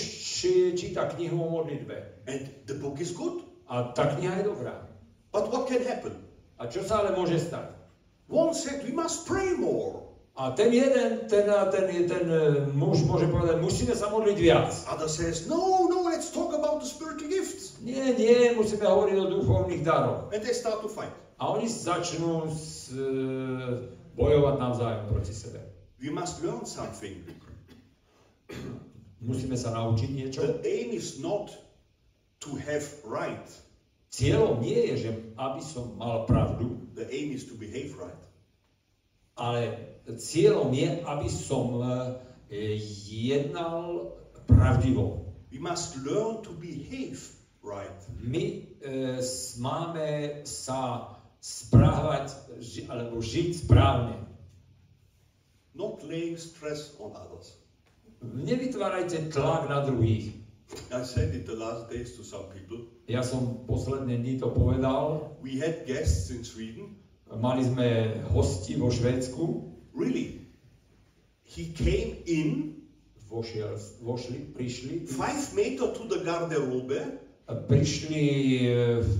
číta knihu o modlitbe. And the book is good. A tá kniha je dobrá. But what can happen? A čo sa ale môže stať? One said, we must pray more. A ten jeden, ten, ten, ten e, muž môže povedať, musíme sa modliť viac. Other says, no, no, let's talk about the spiritual gifts. Nie, nie, musíme hovoriť o duchovných daroch. And they start to fight. A oni začnú s, e, bojovať navzájom proti sebe. We must learn something. Musíme sa naučiť niečo. The aim is not to have right. Cieľom nie je, že aby som mal pravdu, The aim is to behave right. Ale cieľom je, aby som e, jednal pravdivo. We must learn to behave right. My e, máme sa správať ži, alebo žiť správne. Not laying stress on others. Nevytvárajte tlak na druhých. I said it the last days to some people. Ja som posledné dni to povedal. We had guests in Sweden. Mali sme hosti vo Švédsku. Really, he came in Vošiel, vošli, prišli. five meter to the garderobe Prišli e, v,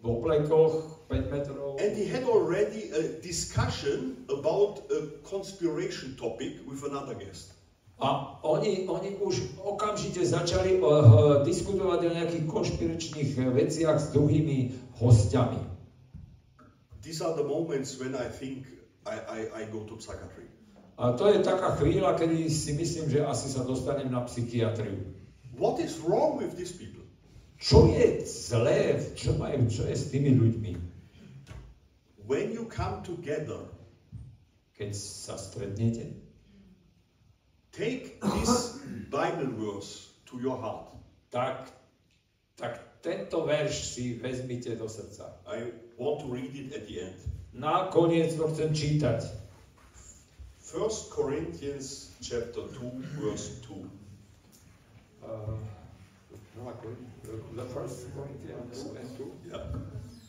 v oblekoch 5 metrov. and he had already a discussion about a conspiration topic with another guest. A oni, oni už okamžite začali uh, diskutovať o nejakých konšpiračných eh, veciach s druhými hostiami. These are the moments when I think I, I, I go to psychiatry. A to je taká chvíľa, kedy si myslím, že asi sa dostanem na psychiatriu. What is wrong with these people? Čo je zlé, čo, majú, čo je s tými ľuďmi? When you come together, Keď sa stretnete, take this <coughs> Bible verse to your heart. tak, tak tento verš si vezmite do srdca. I want to read it at the end. Nakoniec to chcem čítať. 1 Corinthians chapter 2 verse 2. Uh, Korin- the first Corinthians 2. Yeah.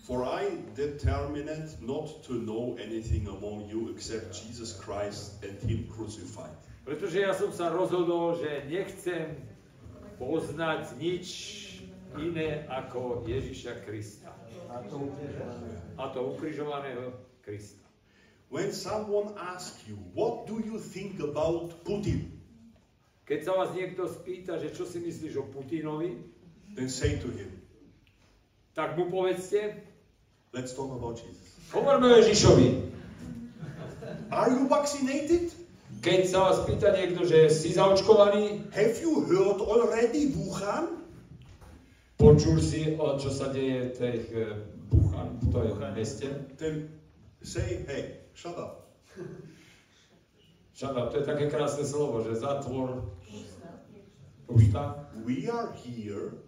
For I determined not to know anything among you except Jesus Christ and Him crucified. Pretože ja som sa rozhodol, že nechcem poznať nič iné ako Ježiša Krista. A to ukrižovaného Krista. When someone asks you, what do you think about Putin? Keď sa vás niekto spýta, že čo si myslíš o Putinovi, Then say to him, tak mu povedzte, let's talk about Jesus. Hovorme o Ježišovi. Are you vaccinated? Keď sa vás pýta niekto, že si zaočkovaný, Have you heard already Wuhan? Počul si, o čo sa deje v tej eh, Buchan, v tom meste? Then say, hey, shut up. Šada, to je také krásne slovo, že zatvor ústa. We are here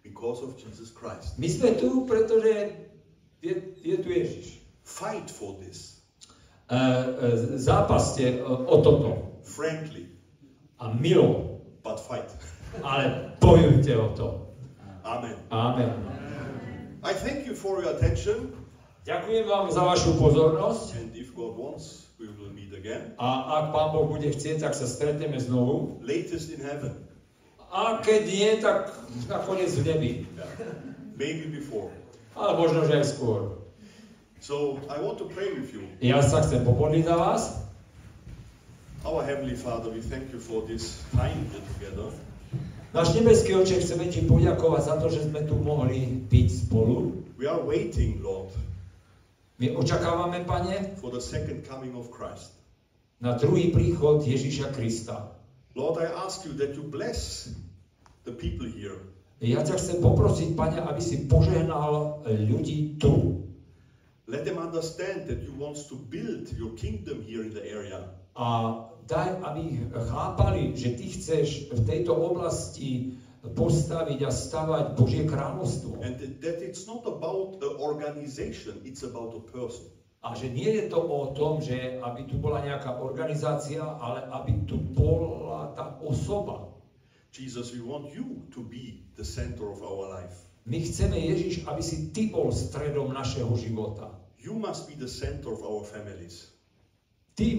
because of Jesus Christ. My sme tu, pretože je, je tu Ježiš. Fight for this, E, e, zápaste o, o toto frankly, a milo, but fight. ale bojujte o to. Amen. Amen. I thank you for your attention, Ďakujem vám za vašu pozornosť and if God wants, we will meet again. a ak Pán Boh bude chcieť, tak sa stretneme znovu. Latest in heaven, A keď nie, tak nakoniec v nebi. yeah. maybe before. Ale možno, že aj skôr. So I want to pray with you. Ja sa chcem pomodliť za vás. Our Heavenly Father, we thank you for this time together. Náš nebeský oče, chceme ti poďakovať za to, že sme tu mohli byť spolu. We are waiting, Lord, My očakávame, Pane, for the second coming of Christ. na druhý príchod Ježíša Krista. Lord, I ask you that you bless the people here. Ja ťa chcem poprosiť, Pane, aby si požehnal ľudí tu. Let them understand that you want to build your kingdom here in the area. A daj, aby chápali, že ty chceš v tejto oblasti postaviť a stavať Božie kráľovstvo. And that- it's not about an organization, it's about a person. A že nie je to o tom, že aby tu bola nejaká organizácia, ale aby tu bola tá osoba. Jesus, we want you to be the center of our life. My chceme, Ježiš, aby si ty bol stredom našeho života. You must be the center of our families. Ty,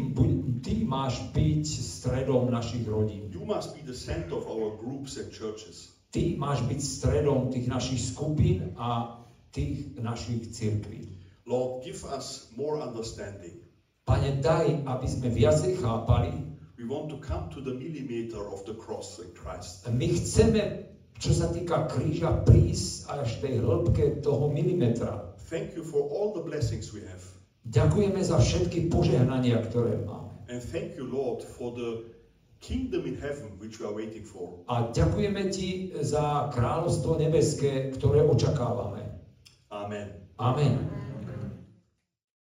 ty máš byť stredom našich rodín. You must be the center of our groups and churches. Ty máš byť stredom tých našich skupín a tých našich cirkví. Lord, give us more understanding. Pane, daj, aby sme viacej chápali. We want to come to the millimeter of the cross in Christ. My chceme, čo sa týka kríža, prísť až tej hĺbke toho milimetra. Thank you for all the blessings we have. Ďakujeme za všetky požehnania, ktoré máme. And thank you, Lord, for the kingdom in heaven which we are waiting for. A ďakujeme ti za kráľovstvo nebeské, ktoré očakávame. Amen. Amen.